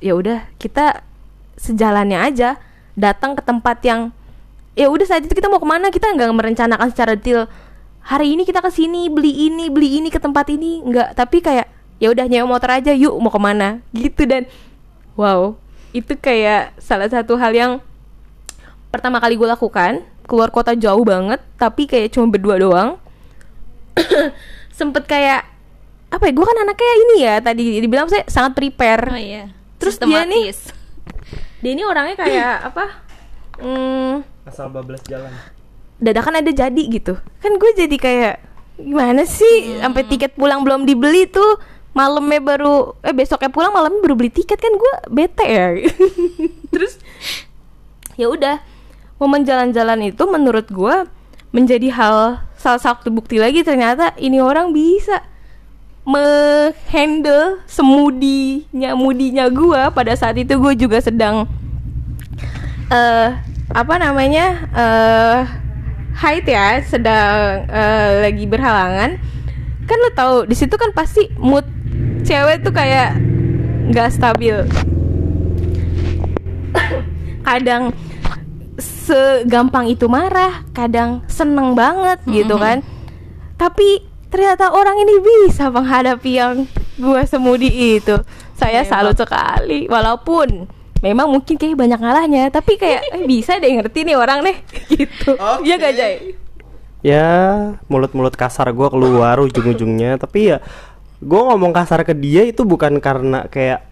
ya udah kita sejalannya aja datang ke tempat yang ya udah saat itu kita mau ke mana? Kita nggak merencanakan secara detail hari ini kita ke sini beli ini beli ini ke tempat ini. Nggak. Tapi kayak ya udah nyewa motor aja yuk mau ke mana? Gitu. Dan wow itu kayak salah satu hal yang pertama kali gue lakukan. Keluar kota jauh banget tapi kayak cuma berdua doang sempet kayak apa ya gue kan anaknya ini ya tadi dibilang saya sangat prepare Oh iya. Terus dia nih- Sistematis. dia ini orangnya kayak apa hmm, Asal bablas jalan. dadakan ada jadi gitu kan gue jadi kayak gimana sih sampai tiket pulang belum dibeli tuh malamnya baru eh besoknya pulang malamnya baru beli tiket kan gue bete ya terus ya udah momen jalan-jalan itu menurut gue menjadi hal salah satu bukti lagi ternyata ini orang bisa menghandle semudinya mudinya gue pada saat itu gue juga sedang eh apa namanya eh haid ya sedang eh, lagi berhalangan. Kan lo tahu di situ kan pasti mood cewek tuh kayak nggak stabil. Kadang segampang itu marah kadang seneng banget gitu kan. Tapi ternyata orang ini bisa menghadapi yang gua semudi itu. Saya salut sekali walaupun memang mungkin kayak banyak ngalahnya tapi kayak eh, bisa deh ngerti nih orang nih. Gitu. Iya gak Jay? ya mulut-mulut kasar gue keluar ujung-ujungnya tapi ya gue ngomong kasar ke dia itu bukan karena kayak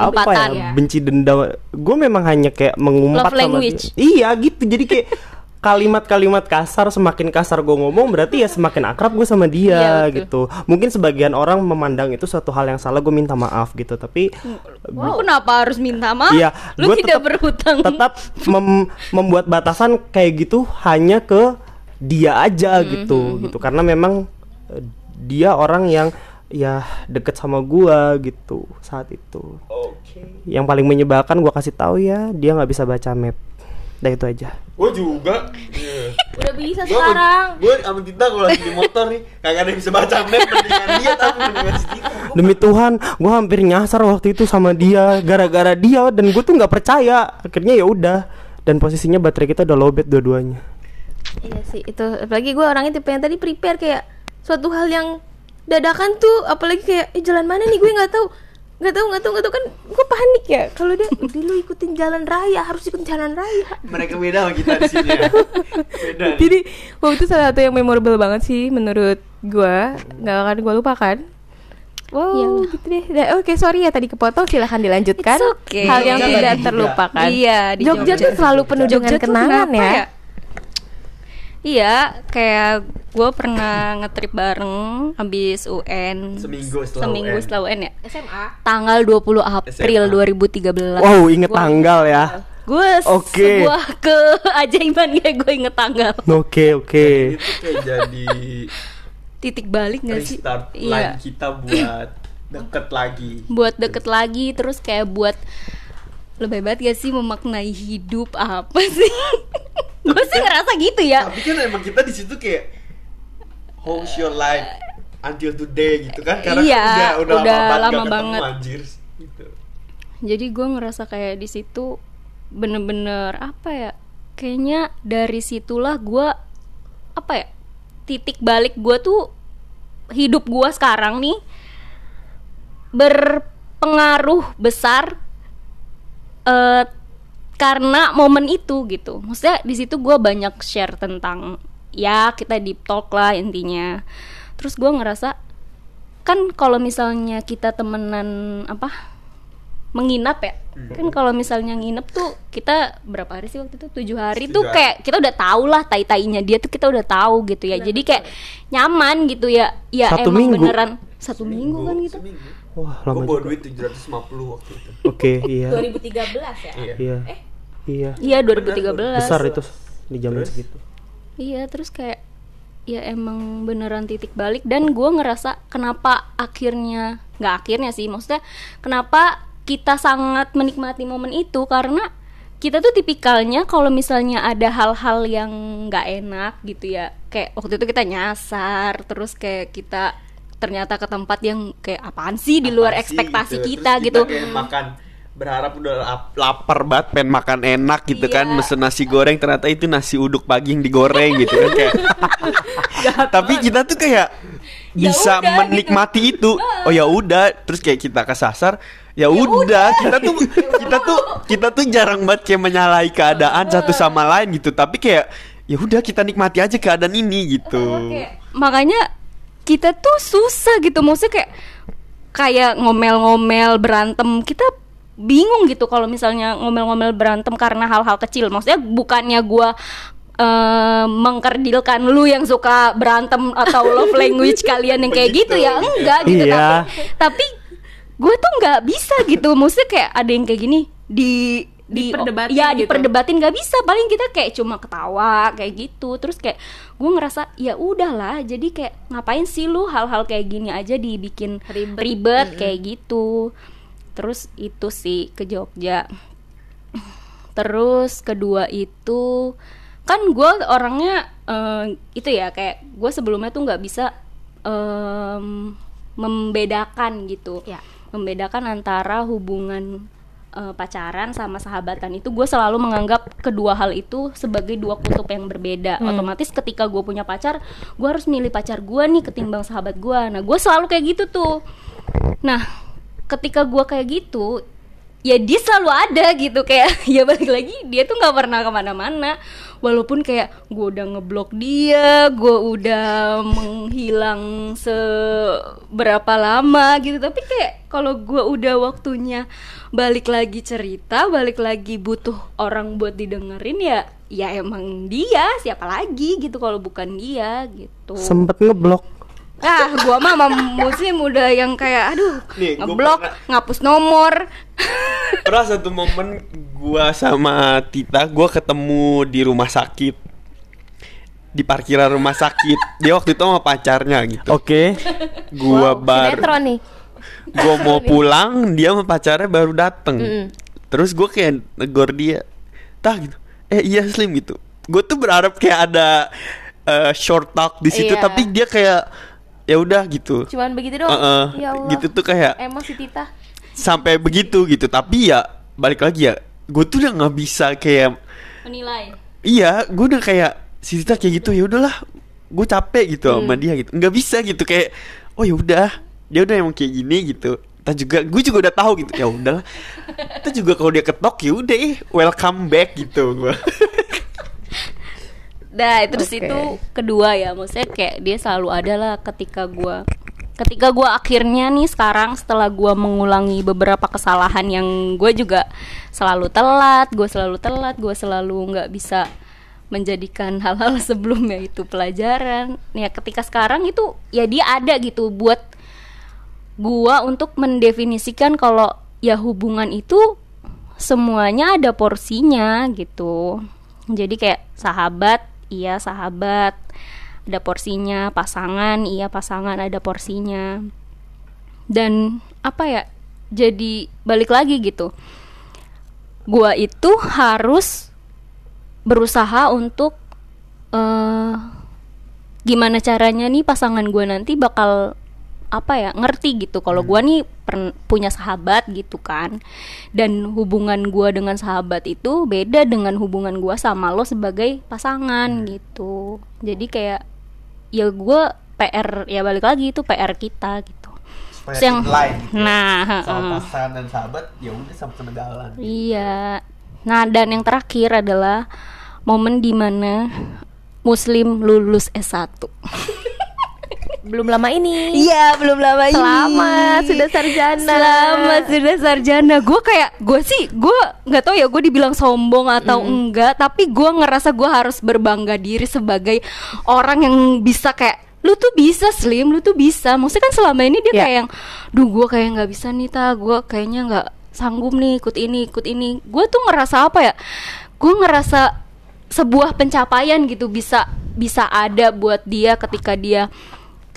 apa ya ya. benci dendam gue memang hanya kayak mengumpat Love sama language. dia. iya gitu jadi kayak kalimat-kalimat kasar semakin kasar gue ngomong berarti ya semakin akrab gue sama dia Iya, gitu mungkin sebagian orang memandang itu suatu hal yang salah gue minta maaf gitu tapi Lu kenapa harus minta maaf? Iya, Lu gua tidak tetap- berhutang. tetap mem- membuat batasan kayak gitu hanya ke dia aja Mm-hmm. gitu gitu karena memang eh, dia orang yang ya deket sama gua gitu saat itu Oke. yang paling menyebalkan gua kasih tahu ya dia nggak bisa baca map Udah itu aja Gue juga. Iya. udah bisa Gua sekarang Gue sama Tita kalau lagi di motor nih kagak ada yang bisa baca map mendingan dia tapi mendingan si Tita. demi Tuhan gua hampir nyasar waktu itu sama dia gara-gara dia dan gue tuh nggak percaya akhirnya ya udah dan posisinya baterai kita udah lowbat dua-duanya Iya sih itu apalagi gue orangnya tipe yang tadi prepare kayak suatu hal yang dadakan tuh apalagi kayak eh jalan mana nih gue nggak tahu nggak tahu nggak tahu nggak tahu kan gue panik ya kalau dia udah lu ikutin jalan raya harus ikut jalan raya Mereka beda sama kita di sini ya. Beda. nih. jadi waktu itu salah satu yang memorable banget sih menurut gue nggak akan gue lupakan wow Iyalah. gitu deh Da- oke sorry ya tadi kepotong silahkan dilanjutkan It's okay. hal yang Jogja tidak terlupakan Iya, di Jogja, Jogja. tuh selalu penuh dengan Jogja kenangan kenapa ya. Iya, kayak gue pernah ngetrip bareng habis UN Seminggu setelah Seminggu UN. setelah UN ya SMA Tanggal 20 April SMA. 2013 wow inget tanggal ya Gue Oke. sebuah keajaiban kayak gue inget tanggal oke oke Itu kayak jadi Titik balik gak sih? restart Iya line kita buat deket lagi. Buat deket lagi terus kayak buat Lebih banget gak sih memaknai hidup apa sih? gue sih ngerasa gitu ya Tapi kan emang kita di situ kayak how's your life until today gitu kan karena Iya, kan udah udah, udah lama lama ketemu, banget. anjir gitu. jadi gue ngerasa kayak di situ bener-bener apa ya kayaknya dari situlah gue apa ya titik balik gue tuh hidup gue sekarang nih berpengaruh besar eh karena momen itu gitu. Maksudnya di situ gue banyak share tentang ya kita deep talk lah intinya. Terus gue ngerasa kan kalau misalnya kita temenan apa menginap ya kan kalau misalnya nginep tuh kita berapa hari sih waktu itu? Tujuh hari. Tujuh tuh kayak kita udah tahu lah tai tainya dia tuh kita udah tahu gitu ya. Jadi kayak nyaman gitu ya. Ya Satu emang minggu. beneran. Satu minggu kan gitu. Seminggu. wah Gue lama bawa juga. duit 750 waktu itu. oke iya. 2013 ya? Iya. iya iya. Iya 2013 besar itu di zaman Terus? segitu. Iya terus kayak ya emang beneran titik balik. Dan gue ngerasa kenapa akhirnya nggak akhirnya sih maksudnya kenapa kita sangat menikmati momen itu? Karena kita tuh tipikalnya kalau misalnya ada hal-hal yang nggak enak gitu ya. Kayak waktu itu kita nyasar terus kayak kita ternyata ke tempat yang kayak apaan sih di luar Apaan ekspektasi gitu. kita Terus gitu. kayak makan berharap udah lap- lapar banget pengen makan enak gitu kan Iya. mesen nasi goreng ternyata itu nasi uduk pagi yang digoreng gitu kan kayak tapi kita tuh kayak Ya bisa udah, menikmati itu. Oh ya udah. Terus kayak kita kesasar ya udah. kita tuh kita tuh kita tuh jarang banget kayak menyalahi keadaan satu sama lain gitu. Tapi kayak ya udah kita nikmati aja keadaan ini gitu. Makanya kita tuh susah gitu. Maksudnya kayak kayak ngomel-ngomel berantem. Kita bingung gitu kalau misalnya ngomel-ngomel berantem karena hal-hal kecil. Maksudnya bukannya gua eh, mengkerdilkan lu yang suka berantem atau love language kalian yang kayak gitu ya enggak gitu Iya. tapi tapi gue tuh nggak bisa gitu. Maksudnya kayak ada yang kayak gini di di Diperdebatin ya gitu. diperdebatin nggak bisa. Paling kita kayak cuma ketawa kayak gitu. Terus kayak gue ngerasa ya udahlah jadi kayak ngapain sih lu hal-hal kayak gini aja dibikin Ribet. ribet, kayak gitu terus itu sih ke Jogja. Terus kedua itu kan gue orangnya eh, itu ya kayak gue sebelumnya tuh nggak bisa em, membedakan gitu. Ya. membedakan antara hubungan eh, pacaran sama sahabatan itu gue selalu menganggap kedua hal itu sebagai dua kutub yang berbeda. Otomatis ketika gue punya pacar gue harus milih pacar gue nih ketimbang sahabat gue nah gue selalu kayak gitu tuh. Nah ketika gue kayak gitu ya dia selalu ada gitu. Kayak ya balik lagi dia tuh nggak pernah ke mana-mana. Walaupun kayak gue udah ngeblok dia gue udah menghilang seberapa lama gitu. Tapi kayak kalau gue udah waktunya balik lagi cerita balik lagi butuh orang buat didengerin ya ya emang dia siapa lagi gitu kalau bukan dia gitu. Sempet ngeblok. Ah gua mah sama muslim udah yang kayak aduh Nih, gua ngeblok pernah- ngapus nomor Pernah satu momen gua sama Tita, gua ketemu di rumah sakit. Di parkiran rumah sakit. Dia waktu itu sama pacarnya gitu. Oke. Gua baru Sinetron nih. gua mau pulang, dia sama pacarnya baru dateng. Mm-mm. Terus gua kayak negor dia. Tah gitu. Eh iya Slim gitu. Gue tuh berharap kayak ada eh, short talk di situ Iya. tapi dia kayak ya udah gitu. Cuman begitu doang. Heeh, ya Allah. gitu tuh kayak Emosi Tita. sampai begitu gitu tapi ya balik lagi ya gue tuh udah nggak bisa kayak menilai iya gue udah kayak si Tita kayak gitu ya udahlah gue capek gitu sama dia gitu nggak bisa gitu kayak oh ya udah dia udah emang kayak gini gitu kita juga gue juga udah tahu gitu ya udahlah kita juga kalau dia ketok ya udah eh welcome back gitu gue Nah, terus Oke. itu kedua ya, maksudnya kayak dia selalu ada lah ketika gua ketika gua akhirnya nih sekarang setelah gua mengulangi beberapa kesalahan yang gue juga selalu telat, gue selalu telat, gue selalu nggak bisa menjadikan hal-hal sebelumnya itu pelajaran. Ya ketika sekarang itu ya dia ada gitu buat gua untuk mendefinisikan kalau ya hubungan itu semuanya ada porsinya gitu. Jadi kayak sahabat, iya sahabat, ada porsinya, pasangan, iya pasangan ada porsinya. Dan apa ya? Jadi balik lagi gitu. Gua itu harus berusaha untuk eh gimana caranya nih pasangan gue nanti bakal apa ya ngerti gitu kalau gua nih pern- punya sahabat gitu kan dan hubungan gua dengan sahabat itu beda dengan hubungan gua sama lo sebagai pasangan gitu jadi kayak ya gua PR ya balik lagi itu PR kita gitu Terus yang nah heeh. pasangan dan sahabat ya udah sama-sama jalan Iya. Nah, dan yang terakhir adalah momen di mana Muslim lulus S1. Belum lama ini. Iya, belum lama ini. Selamat, sudah sarjana. Selamat sudah sarjana. Gue kayak gue sih gue nggak tahu ya gue dibilang sombong atau enggak, tapi gue ngerasa gue harus berbangga diri sebagai orang yang bisa kayak lu tuh bisa slim, lu tuh bisa. Maksudnya kan selama ini dia Ya. kayak yang, duh gue kayak nggak bisa nih ta, gue kayaknya nggak sanggup nih ikut ini ikut ini. Gue tuh ngerasa apa ya? Gue ngerasa sebuah pencapaian gitu bisa bisa ada buat dia ketika dia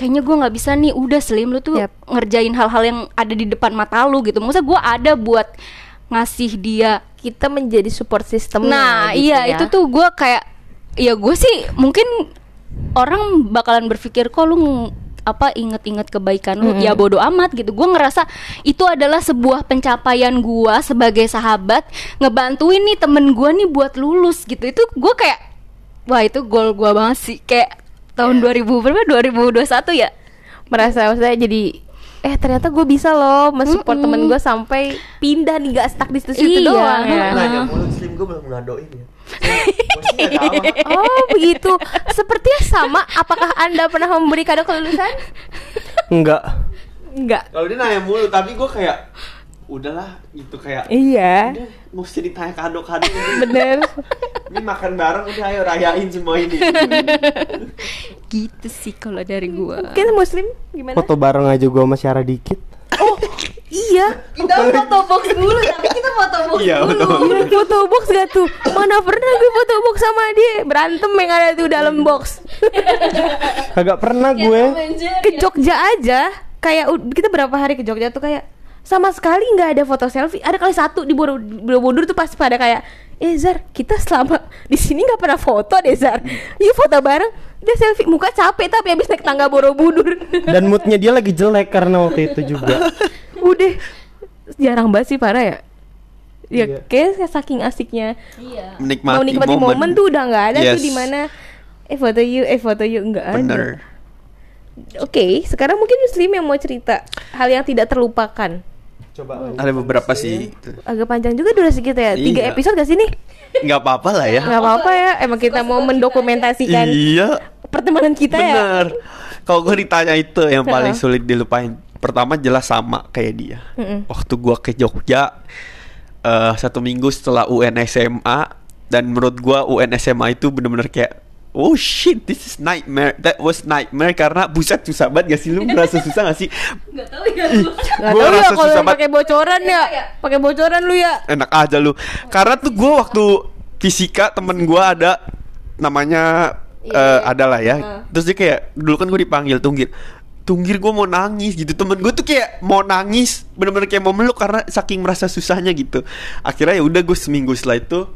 kayaknya gue nggak bisa nih. Udah slim lu tuh Yap. ngerjain hal-hal yang ada di depan mata lu gitu. Maksudnya gue ada buat ngasih dia Kita menjadi support system. nah iya itu tuh gue kayak ya gue sih mungkin orang bakalan berpikir kok lu apa inget-inget kebaikan lu? Ya bodoh amat gitu. Gue ngerasa itu adalah sebuah pencapaian gue sebagai sahabat ngebantuin nih temen gue nih buat lulus gitu. Itu gue kayak wah itu goal gue banget sih. Kayak tahun 2000 berapa 2021 ya merasa maksudnya jadi eh ternyata gue bisa loh mensupport Mm-mm. temen gue sampai pindah nih gak stuck di situ-situ Iya. doang ya. Heeh. nanya mulu Slim gue belum ngadoin ya. Oh begitu Sepertinya sama Apakah anda pernah memberi kado kelulusan? Enggak. Enggak Kalau dia nanya mulu, tapi gue kayak udahlah gitu kayak Iya, udah nggak usah ditanya kado-kado ini. bener. ini makan bareng udah ayo rayain semua ini gitu sih kalau dari gua Mungkin muslim gimana? Foto bareng aja gua sama Syara dikit. Oh, iya. kita foto box dulu tapi kita foto box Iya, dulu foto Iya, foto box gak tuh? Mana pernah gue foto box sama dia Berantem yang ada tuh dalam box Kagak pernah gue. Jerry Ke ya. Jogja aja Kayak kita berapa hari ke Jogja tuh kayak Sama sekali nggak ada foto selfie. Ada kali satu di Boro- Borobudur tuh pas pada kayak Eh Zar, kita selama di sini nggak pernah foto deh Zar. Yuk foto bareng. Dia selfie, muka capek tapi habis naik tangga Borobudur. Dan moodnya dia lagi jelek karena waktu itu juga. Udah. Jarang banget sih parah ya. Ya Iya. kayak saking asiknya. Iya. Menikmati, mau nikmati momen, tuh udah nggak ada tuh Yes. di mana eh foto yuk eh foto yuk. Nggak ada. Oke sekarang mungkin muslim yang mau cerita hal yang tidak terlupakan Coba. ada beberapa sih. agak panjang juga durasi kita ya. Tiga Iya. episode gak sih nih? Nggak apa-apa lah ya. Nggak apa-apa ya. Emang kita mau mendokumentasikan iya. pertemanan kita ya. Bener. Kalau gue ditanya itu yang paling sulit dilupain. Pertama jelas sama kayak dia. Mm-mm. waktu gua ke Jogja eh, satu minggu setelah UN SMA dan menurut gua UN SMA itu bener-bener kayak Oh shit, this is nightmare. That was nightmare karena buset susah banget gak sih lu merasa susah gak sih? nggak tahu ya Gua tahu ya kalau susah banget. pakai bocoran ya Iya. pakai bocoran lu ya Enak aja lu. Karena tuh gua waktu fisika temen gua ada namanya Iya, eh iya. ada lah ya. Heeh. Terus dia kayak dulu kan gue dipanggil tunggir. Tunggir gue mau nangis gitu temen gue tuh kayak mau nangis bener-bener kayak mau meluk karena saking merasa susahnya gitu akhirnya ya udah gue seminggu setelah itu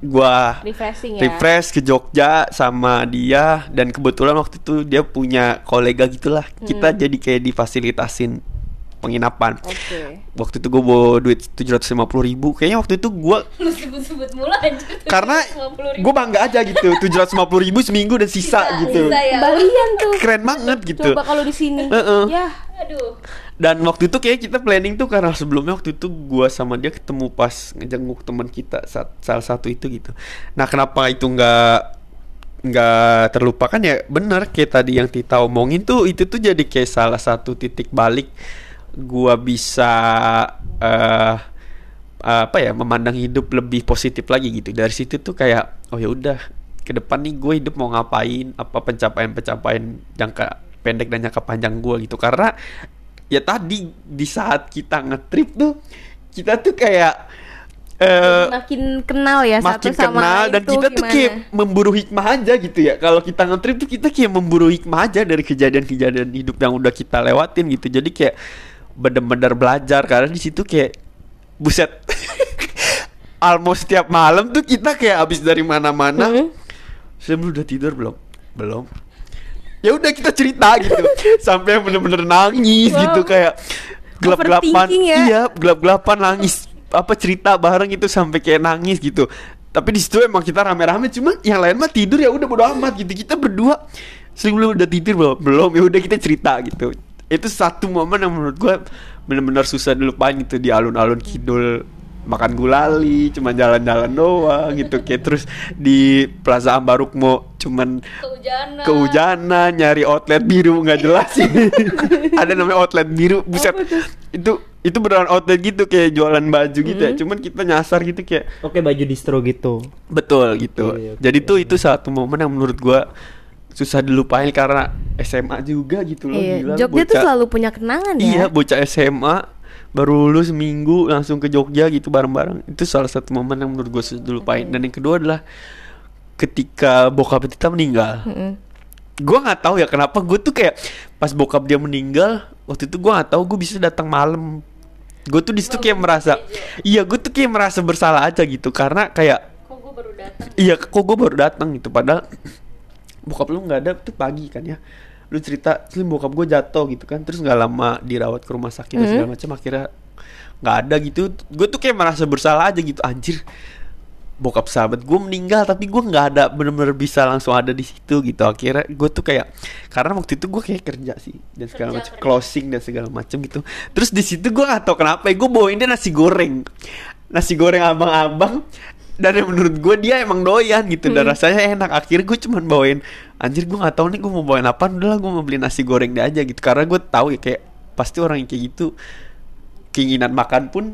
gue refreshing ya. refresh ke Jogja sama dia dan kebetulan waktu itu dia punya kolega gitulah. Kita jadi kayak difasilitasin penginapan. Oke. Waktu itu gue bawa duit tujuh ratus lima puluh ribu. Kayaknya waktu itu gue lu sebut-sebut anjir karena 50.000. gue bangga aja gitu tujuh ratus lima puluh ribu seminggu dan sisa, Sisa, gitu. sisa ya. Balian tuh. Keren banget gitu. Coba kalau di sini. Heeh. ya. Aduh. Dan waktu itu kayak kita planning tuh karena sebelumnya waktu itu gua sama dia ketemu pas ngejenguk teman kita saat salah satu itu gitu. Nah kenapa itu nggak nggak terlupakan? Ya bener kayak tadi yang Tita omongin tuh itu tuh jadi kayak salah satu titik balik gua bisa eh apa ya memandang hidup lebih positif lagi gitu. Dari situ tuh kayak oh ya udah ke depan nih gue hidup mau ngapain apa pencapaian-pencapaian jangka pendek dan jangka panjang gue gitu. Karena ya tadi di saat kita ngetrip tuh kita tuh kayak eh makin kenal ya satu makin sama kenal lain dan kita tuh gimana. kayak memburu hikmah aja gitu ya. Kalau kita ngetrip tuh kita kayak memburu hikmah aja dari kejadian-kejadian hidup yang udah kita lewatin gitu. Jadi kayak bener-bener belajar karena di situ kayak buset almost setiap malam tuh kita kayak habis dari mana-mana. Hmm. saya udah tidur belum? Belum. Ya udah kita cerita gitu. Sampai yang bener-bener nangis Wow. gitu kayak gelap-gelapan. Ya. iya gelap-gelapan nangis apa cerita bareng itu sampai kayak nangis gitu. Tapi di situ emang kita rame-rame cuma yang lain mah tidur ya udah bodo amat gitu. Kita berdua sering belum udah tidur belum? Belum ya udah kita cerita gitu itu satu momen yang menurut gua bener-bener susah dilupain gitu. Di alun-alun kidul makan gulali cuma jalan-jalan doang gitu kayak terus di Plaza Ambaruk mau cuman kehujanan. kehujanan nyari outlet biru nggak jelas sih. Ada namanya outlet biru. Buset itu itu beneran outlet gitu kayak jualan baju gitu ya. Cuman kita nyasar gitu kayak Oke baju distro gitu. betul gitu. Oke, oke. jadi tuh itu satu momen yang menurut gua susah dilupain karena SMA juga gitu loh Iya, gila Jogja tuh bocah- selalu punya kenangan ya? Iya bocah SMA baru lulus seminggu langsung ke Jogja gitu bareng-bareng. Itu salah satu momen yang menurut gue susah dilupain. Dan yang kedua adalah ketika bokap kita meninggal. Mm-mm. gue nggak tahu ya kenapa gue tuh kayak pas bokap dia meninggal waktu itu gue nggak tahu gue bisa datang malam. Gue tuh di situ kayak merasa iya gue tuh kayak merasa bersalah aja gitu. Karena kayak kok gue baru datang? Iya kok gue baru datang gitu. Padahal bokap lu nggak ada tuh pagi kan ya. Lu cerita terus bokap gue jatuh gitu kan terus nggak lama dirawat ke rumah sakit dan Hmm. segala macam akhirnya nggak ada gitu. Gue tuh kayak merasa bersalah aja gitu anjir. Bokap sahabat gue meninggal tapi gue nggak ada bener-bener bisa langsung ada di situ gitu. Akhirnya gue tuh kayak karena waktu itu gue kayak kerja sih dan segala macam closing dan segala macam gitu. Terus di situ gue nggak tahu kenapa ya gue bawain dia nasi goreng. Nasi goreng abang-abang dan yang menurut gue dia emang doyan gitu. Dan rasanya enak. Akhirnya gue cuman bawain anjir gue nggak tahu nih gue mau bawain apa. Udahlah gue mau beli nasi goreng dia aja gitu. Karena gue tahu ya kayak pasti orang yang kayak gitu keinginan makan pun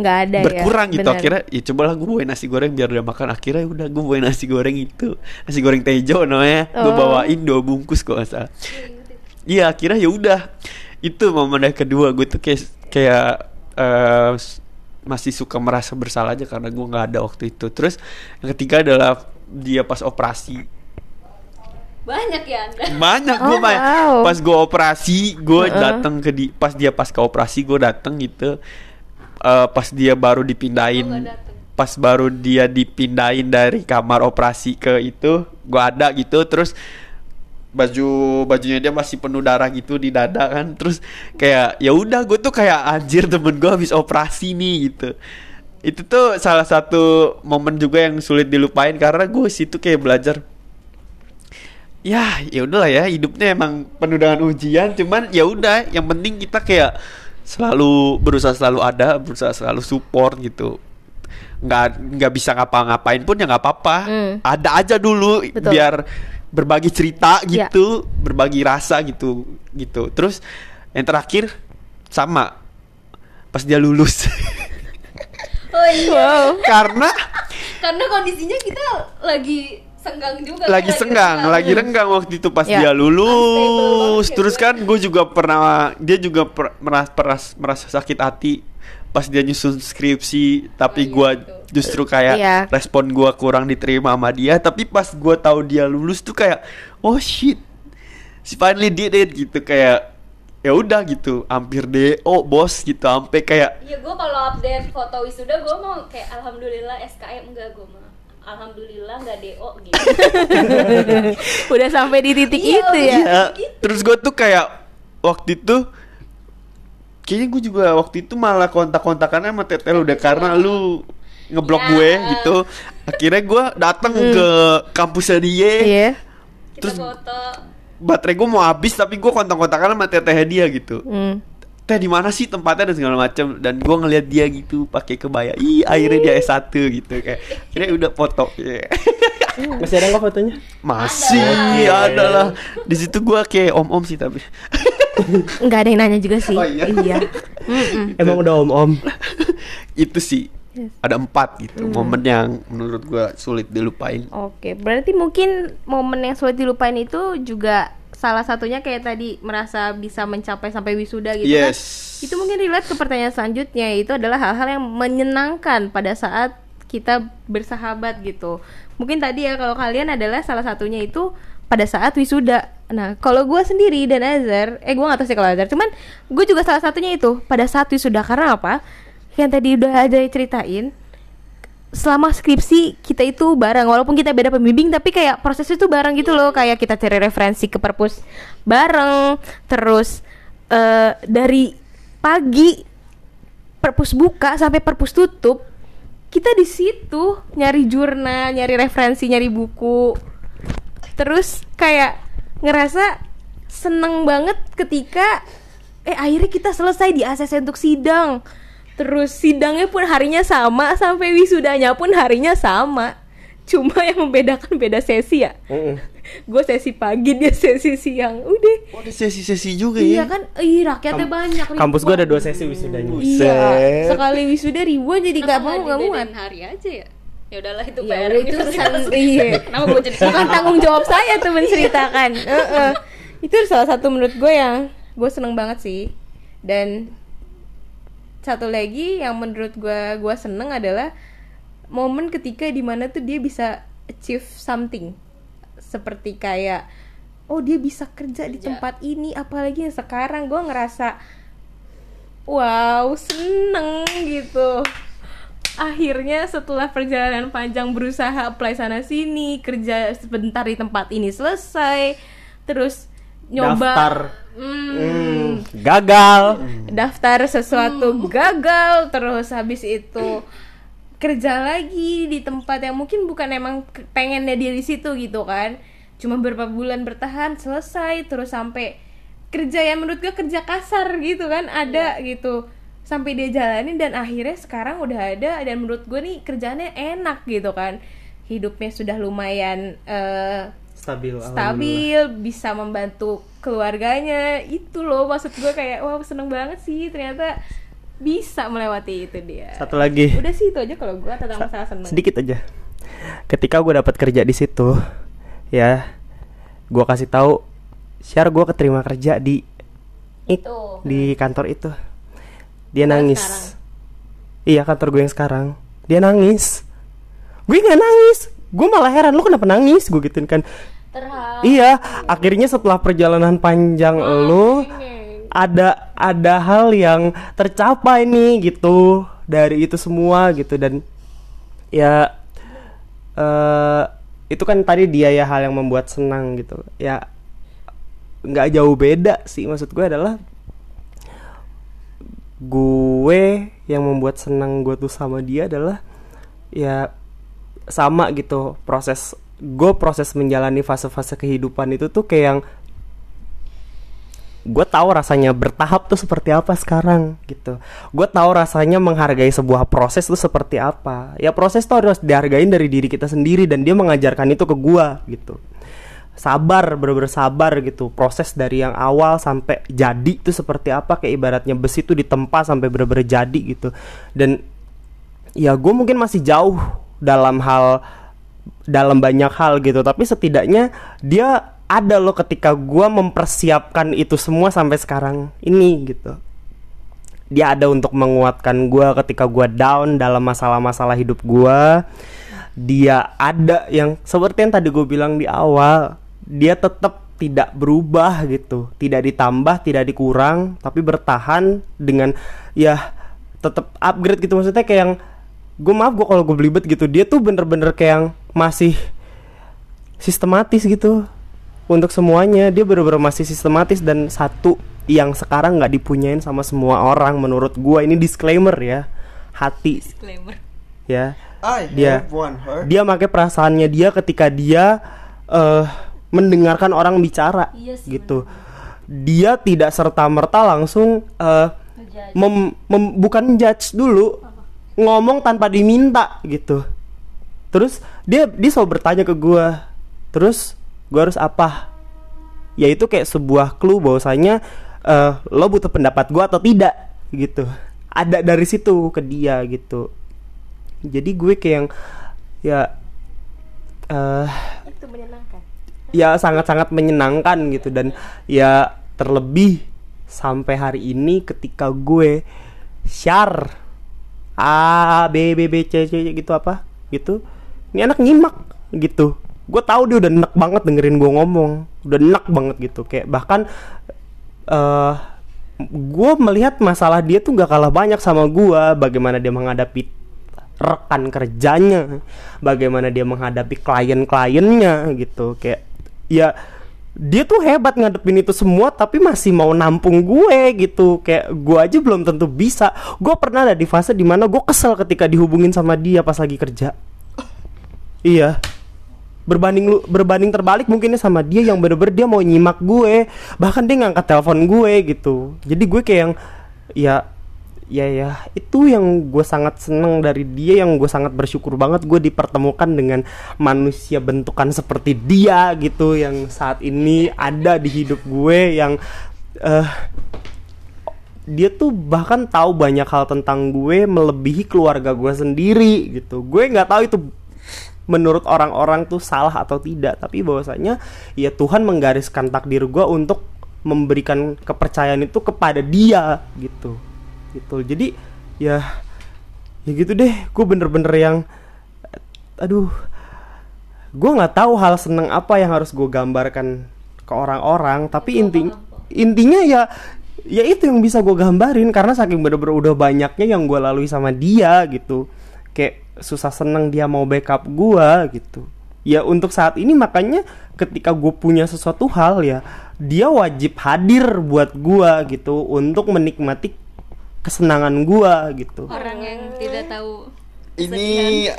nggak ada berkurang ya gitu. Bener. akhirnya ya cobalah gue bawain nasi goreng biar dia makan. Akhirnya udah gue bawain nasi goreng itu. Nasi goreng tejo namanya. Gue Oh. bawain dua bungkus kok salah. Iya akhirnya ya udah. Itu momen yang kedua. Gue tuh kayak kayak s- masih suka merasa bersalah aja karena gue nggak ada waktu itu terus yang ketiga adalah dia pas operasi banyak ya anda banyak Oh, gue banyak. wow. pas gue operasi gue Heeh. datang ke di pas dia pas ke operasi gue datang gitu Eh, pas dia baru dipindahin dateng. pas baru dia dipindahin dari kamar operasi ke itu gue ada gitu terus baju bajunya dia masih penuh darah gitu di dada kan terus kayak ya udah gue tuh kayak anjir temen gue habis operasi nih gitu itu tuh salah satu momen juga yang sulit dilupain karena gue situ kayak belajar ya ya udahlah ya hidupnya emang penuh dengan ujian cuman ya udah yang penting kita kayak selalu berusaha selalu ada berusaha selalu support gitu nggak nggak bisa ngapa-ngapain pun ya nggak apa-apa Hmm. ada aja dulu Betul. biar berbagi cerita Ya. gitu berbagi rasa gitu gitu. Terus yang terakhir sama. Pas dia lulus. Oh iya. Wow. Karena karena kondisinya kita lagi senggang juga lagi kan, senggang, lagi renggang waktu itu pas Ya. dia lulus. Terus ya, kan gue juga pernah, dia juga per- merasa, peras- merasa sakit hati pas dia nyusun skripsi, tapi Oh, iya, gua betul. justru kayak Iya. respon gua kurang diterima sama dia. Tapi pas gua tahu dia lulus tuh kayak, oh shit, she finally did it gitu kayak ya udah gitu hampir DO bos gitu sampai kayak Iya gue kalau update foto wisuda gue mau kayak alhamdulillah SKM enggak gue mah alhamdulillah nggak DO gitu. udah sampai di titik Iya, itu ya Ya, terus gue tuh kayak waktu itu kayaknya gue juga waktu itu malah kontak-kontakannya sama Teteh lu deh karena lu ngeblok Ya. gue gitu. Akhirnya gue datang ke kampusnya dia. iya Kita Terus foto baterai gue mau habis tapi gue kontak-kontakan sama Teteh dia gitu. Hmm. Teh di mana sih tempatnya dan segala macam dan gue ngeliat dia gitu pakai kebaya. Ih, akhirnya dia S1 gitu kayak. Akhirnya udah foto. Iya. Masih ada nggak fotonya? Masih Ada. ada lah. Di situ gue kayak om-om sih tapi. nggak ada yang nanya juga sih Oh, iya. Mm-mm. Emang udah om-om. itu sih Yes. ada empat gitu momen yang menurut gua sulit dilupain Oke, berarti mungkin momen yang sulit dilupain itu juga salah satunya kayak tadi merasa bisa mencapai sampai wisuda gitu kan. yes Itu mungkin relate ke pertanyaan selanjutnya itu adalah hal-hal yang menyenangkan pada saat kita bersahabat gitu. Mungkin tadi ya kalau kalian adalah salah satunya itu pada saat wisuda. Nah, kalau gue sendiri dan Azhar, eh gue gak tahu sih kalau Azhar, cuman gue juga salah satunya itu pada saat wisuda karena apa? Yang tadi udah ada ceritain, selama skripsi kita itu bareng walaupun kita beda pembimbing tapi kayak prosesnya itu bareng gitu loh kayak kita cari referensi ke perpus bareng terus eh, dari pagi perpus buka sampai perpus tutup kita di situ nyari jurnal nyari referensi nyari buku terus kayak ngerasa seneng banget ketika eh akhirnya kita selesai di ACC untuk sidang. Terus sidangnya pun harinya sama sampai wisudanya pun harinya sama. Cuma yang membedakan beda sesi ya. Gue sesi pagi dia sesi siang. Udah. Oh, ada sesi-sesi juga iya ya? kan? Ih rakyatnya banyak Kampus gua ada ribuan. dua sesi wisudanya. iya Buset. sekali wisuda ribuan jadi gak mau gak muat. hari aja ya ya udahlah itu Ya PR itu universitas. urusan- iya. kenapa gue jadi bukan tanggung jawab saya tuh menceritakan Heeh. itu salah satu menurut gue yang gue seneng banget sih dan satu lagi yang menurut gue gue seneng adalah momen ketika di mana tuh dia bisa achieve something seperti kayak oh dia bisa kerja di Kerja. tempat ini apalagi yang sekarang gue ngerasa wow seneng gitu akhirnya setelah perjalanan panjang berusaha apply sana sini kerja sebentar di tempat ini selesai terus nyoba Daftar. Hmm, Hmm, gagal. daftar sesuatu gagal terus habis itu kerja lagi di tempat yang mungkin bukan emang pengennya dia di situ gitu kan. Cuma beberapa bulan bertahan selesai terus sampai kerja yang menurut gue kerja kasar gitu kan ada gitu sampai dia jalanin dan akhirnya sekarang udah ada dan menurut gue nih kerjaannya enak gitu kan. Hidupnya sudah lumayan eh, Stabil. stabil bisa membantu keluarganya. Itu loh maksud gue kayak wow seneng banget sih ternyata bisa melewati itu dia. Satu lagi. udah sih itu aja kalau gue tentang masalah seneng. sedikit aja. Ketika gue dapat kerja di situ ya gue kasih tahu share gue keterima kerja di itu. di kantor itu dia nangis. sekarang? iya kantor gue yang sekarang. Dia nangis. Gue nggak nangis. Gue malah heran lu kenapa nangis? Gue gituin kan. Terharu. Iya akhirnya setelah perjalanan panjang lu ada ada hal yang tercapai nih gitu. Dari itu semua gitu. Dan ya eh itu kan tadi dia ya hal yang membuat senang gitu. Ya nggak jauh beda sih maksud gue adalah gue yang membuat senang gue tuh sama dia adalah ya sama gitu proses. Gue proses menjalani fase-fase kehidupan itu tuh kayak yang gue tahu rasanya bertahap tuh seperti apa sekarang gitu. Gue tahu rasanya menghargai sebuah proses tuh seperti apa. Ya proses tuh harus dihargain dari diri kita sendiri dan dia mengajarkan itu ke gue gitu sabar bener-bener sabar gitu. Proses dari yang awal sampai jadi itu seperti apa kayak ibaratnya besi itu ditempa sampai bener-bener jadi gitu. Dan ya gue mungkin masih jauh dalam hal dalam banyak hal gitu. Tapi setidaknya dia ada loh ketika gue mempersiapkan itu semua sampai sekarang ini gitu. Dia ada untuk menguatkan gue ketika gue down dalam masalah-masalah hidup gue dia ada yang seperti yang tadi gue bilang di awal dia tetap tidak berubah gitu. Tidak ditambah tidak dikurang tapi bertahan dengan ya tetap upgrade gitu. Maksudnya kayak yang gue maaf gue kalau gue belibet gitu dia tuh bener-bener kayak yang masih sistematis gitu untuk semuanya. Dia bener-bener masih sistematis dan satu yang sekarang nggak dipunyain sama semua orang menurut gue ini disclaimer ya hati. Disclaimer. ya. I Dia- dia pakai perasaannya dia ketika dia eh mendengarkan orang bicara Iya sih, gitu. dia tidak serta merta langsung eh mem- mem- bukan judge dulu ngomong tanpa diminta gitu. Terus dia dia selalu bertanya ke gua terus gua harus apa? Ya itu kayak sebuah clue bahwasanya eh, lo butuh pendapat gua atau tidak gitu. Ada dari situ ke dia gitu. Jadi gue kayak yang ya eh itu menyenangkan ya sangat-sangat menyenangkan gitu. Dan ya terlebih sampai hari ini ketika gue share A B B B C C gitu apa gitu ini anak nyimak gitu. Gue tahu dia udah enak banget dengerin gue ngomong udah enak banget gitu. Kayak bahkan eh gue melihat masalah dia tuh gak kalah banyak sama gue. Bagaimana dia menghadapi rekan kerjanya bagaimana dia menghadapi klien-kliennya gitu. Kayak ya dia tuh hebat ngadepin itu semua tapi masih mau nampung gue gitu. Kayak gue aja belum tentu bisa. Gue pernah ada di fase di mana gue kesel ketika dihubungin sama dia pas lagi kerja. Iya. Berbanding lu berbanding terbalik mungkinnya sama dia yang bener-bener dia mau nyimak gue. Bahkan dia ngangkat telepon gue gitu. Jadi gue kayak yang ya ya ya. Itu yang gue sangat seneng dari dia yang gue sangat bersyukur banget gue dipertemukan dengan manusia bentukan seperti dia gitu yang saat ini ada di hidup gue yang eh dia tuh bahkan tahu banyak hal tentang gue melebihi keluarga gue sendiri gitu. Gue nggak tahu itu menurut orang-orang tuh salah atau tidak tapi bahwasanya ya Tuhan menggariskan takdir gue untuk memberikan kepercayaan itu kepada dia gitu gitu. Jadi ya ya gitu deh. Gue bener-bener yang aduh gue nggak tahu hal seneng apa yang harus gue gambarkan ke orang-orang. Tapi inti intinya ya ya itu yang bisa gue gambarin. Karena saking bener-bener udah banyaknya yang gue lalui sama dia gitu. Kayak susah seneng dia mau backup gue gitu. Ya untuk saat ini makanya ketika gue punya sesuatu hal ya dia wajib hadir buat gue gitu untuk menikmati kesenangan gue gitu Orang yang tidak tahu ini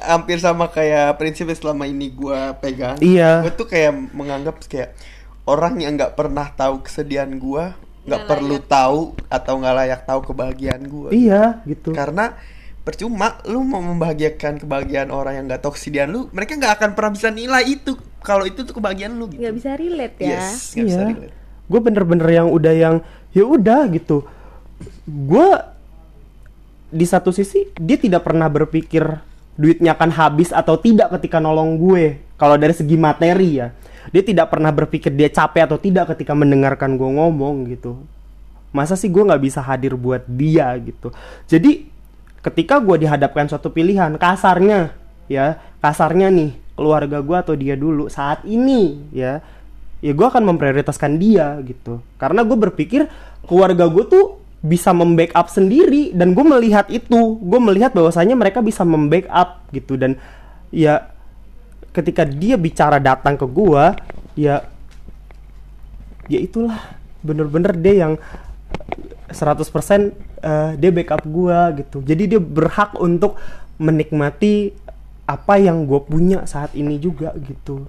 hampir sama kayak prinsip yang selama ini gua pegang. Iya. Gue tuh kayak menganggap kayak orang yang nggak pernah tahu kesedihan gua nggak perlu tahu atau nggak layak tahu kebahagiaan gua. iya gitu Karena percuma lu mau membahagiakan kebahagiaan orang yang nggak tahu kesedihan lu, mereka nggak akan pernah bisa nilai itu kalau itu tuh kebahagiaan lu gitu. nggak bisa relate ya Yes, bisa iya relate. gue bener-bener yang udah yang ya udah gitu gue di satu sisi dia tidak pernah berpikir duitnya akan habis atau tidak ketika nolong gue. Kalau dari segi materi ya dia tidak pernah berpikir dia capek atau tidak ketika mendengarkan gue ngomong gitu. Masa sih gue nggak bisa hadir buat dia gitu? Jadi ketika gue dihadapkan suatu pilihan kasarnya ya kasarnya nih keluarga gue atau dia dulu saat ini ya ya gue akan memprioritaskan dia gitu. Karena gue berpikir keluarga gue tuh bisa membackup sendiri dan gue melihat itu. Gue melihat bahwasanya mereka bisa membackup gitu dan ya ketika dia bicara datang ke gue ya ya itulah. Bener-bener dia yang 100% eh, dia backup gua gitu. Jadi dia berhak untuk menikmati apa yang gue punya saat ini juga gitu.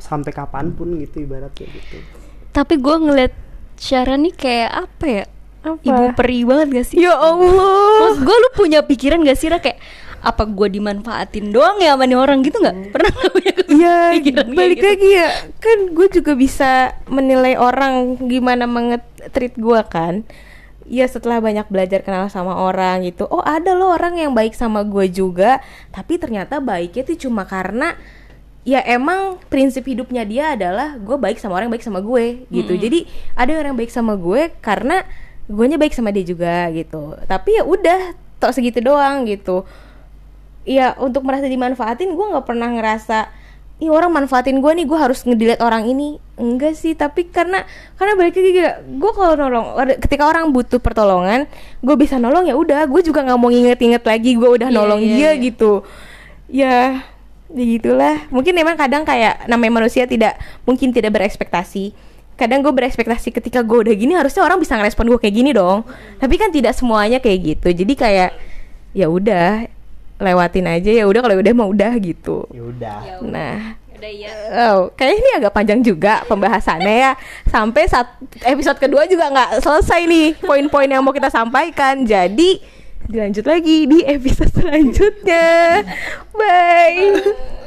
Sampai kapan pun gitu ibaratnya gitu. Tapi gue ngeliat Syara nih kayak apa ya? Apa? Ibu peri banget gak sih? Ya Allah. Maksud gue lu punya pikiran gak sih Ra kayak apa gue dimanfaatin doang ya sama nih orang gitu nggak pernah nggak punya pikiran kayak balik gitu? lagi ya. Kan gue juga bisa menilai orang gimana mengetreat gue kan. Ya setelah banyak belajar kenal sama orang gitu. Oh ada loh orang yang baik sama gue juga. Tapi ternyata baiknya tuh cuma karena ya emang prinsip hidupnya dia adalah gue baik sama orang yang baik sama gue gitu. Jadi ada orang yang baik sama gue karena guanya baik sama dia juga gitu. Tapi ya udah tok segitu doang gitu. Ya untuk merasa dimanfaatin gue nggak pernah ngerasa Ih orang manfaatin gue nih gue harus ngedelete orang ini. Enggak sih tapi karena karena balik lagi gue kalau nolong ketika orang butuh pertolongan gue bisa nolong ya udah. Gue juga nggak mau inget-inget lagi gue udah Iya, nolong iya, dia iya. gitu. Ya ya gitulah. Mungkin memang kadang kayak namanya manusia tidak mungkin tidak berekspektasi kadang gue berekspektasi ketika gue udah gini harusnya orang bisa ngerespon gue kayak gini dong tapi kan tidak semuanya kayak gitu jadi kayak ya udah lewatin aja ya udah kalau udah mau udah gitu ya udah nah Udah ya. Oh, kayaknya ini agak panjang juga pembahasannya ya. Sampai saat episode kedua juga nggak selesai nih poin-poin yang mau kita sampaikan. Jadi dilanjut lagi di episode selanjutnya. Bye.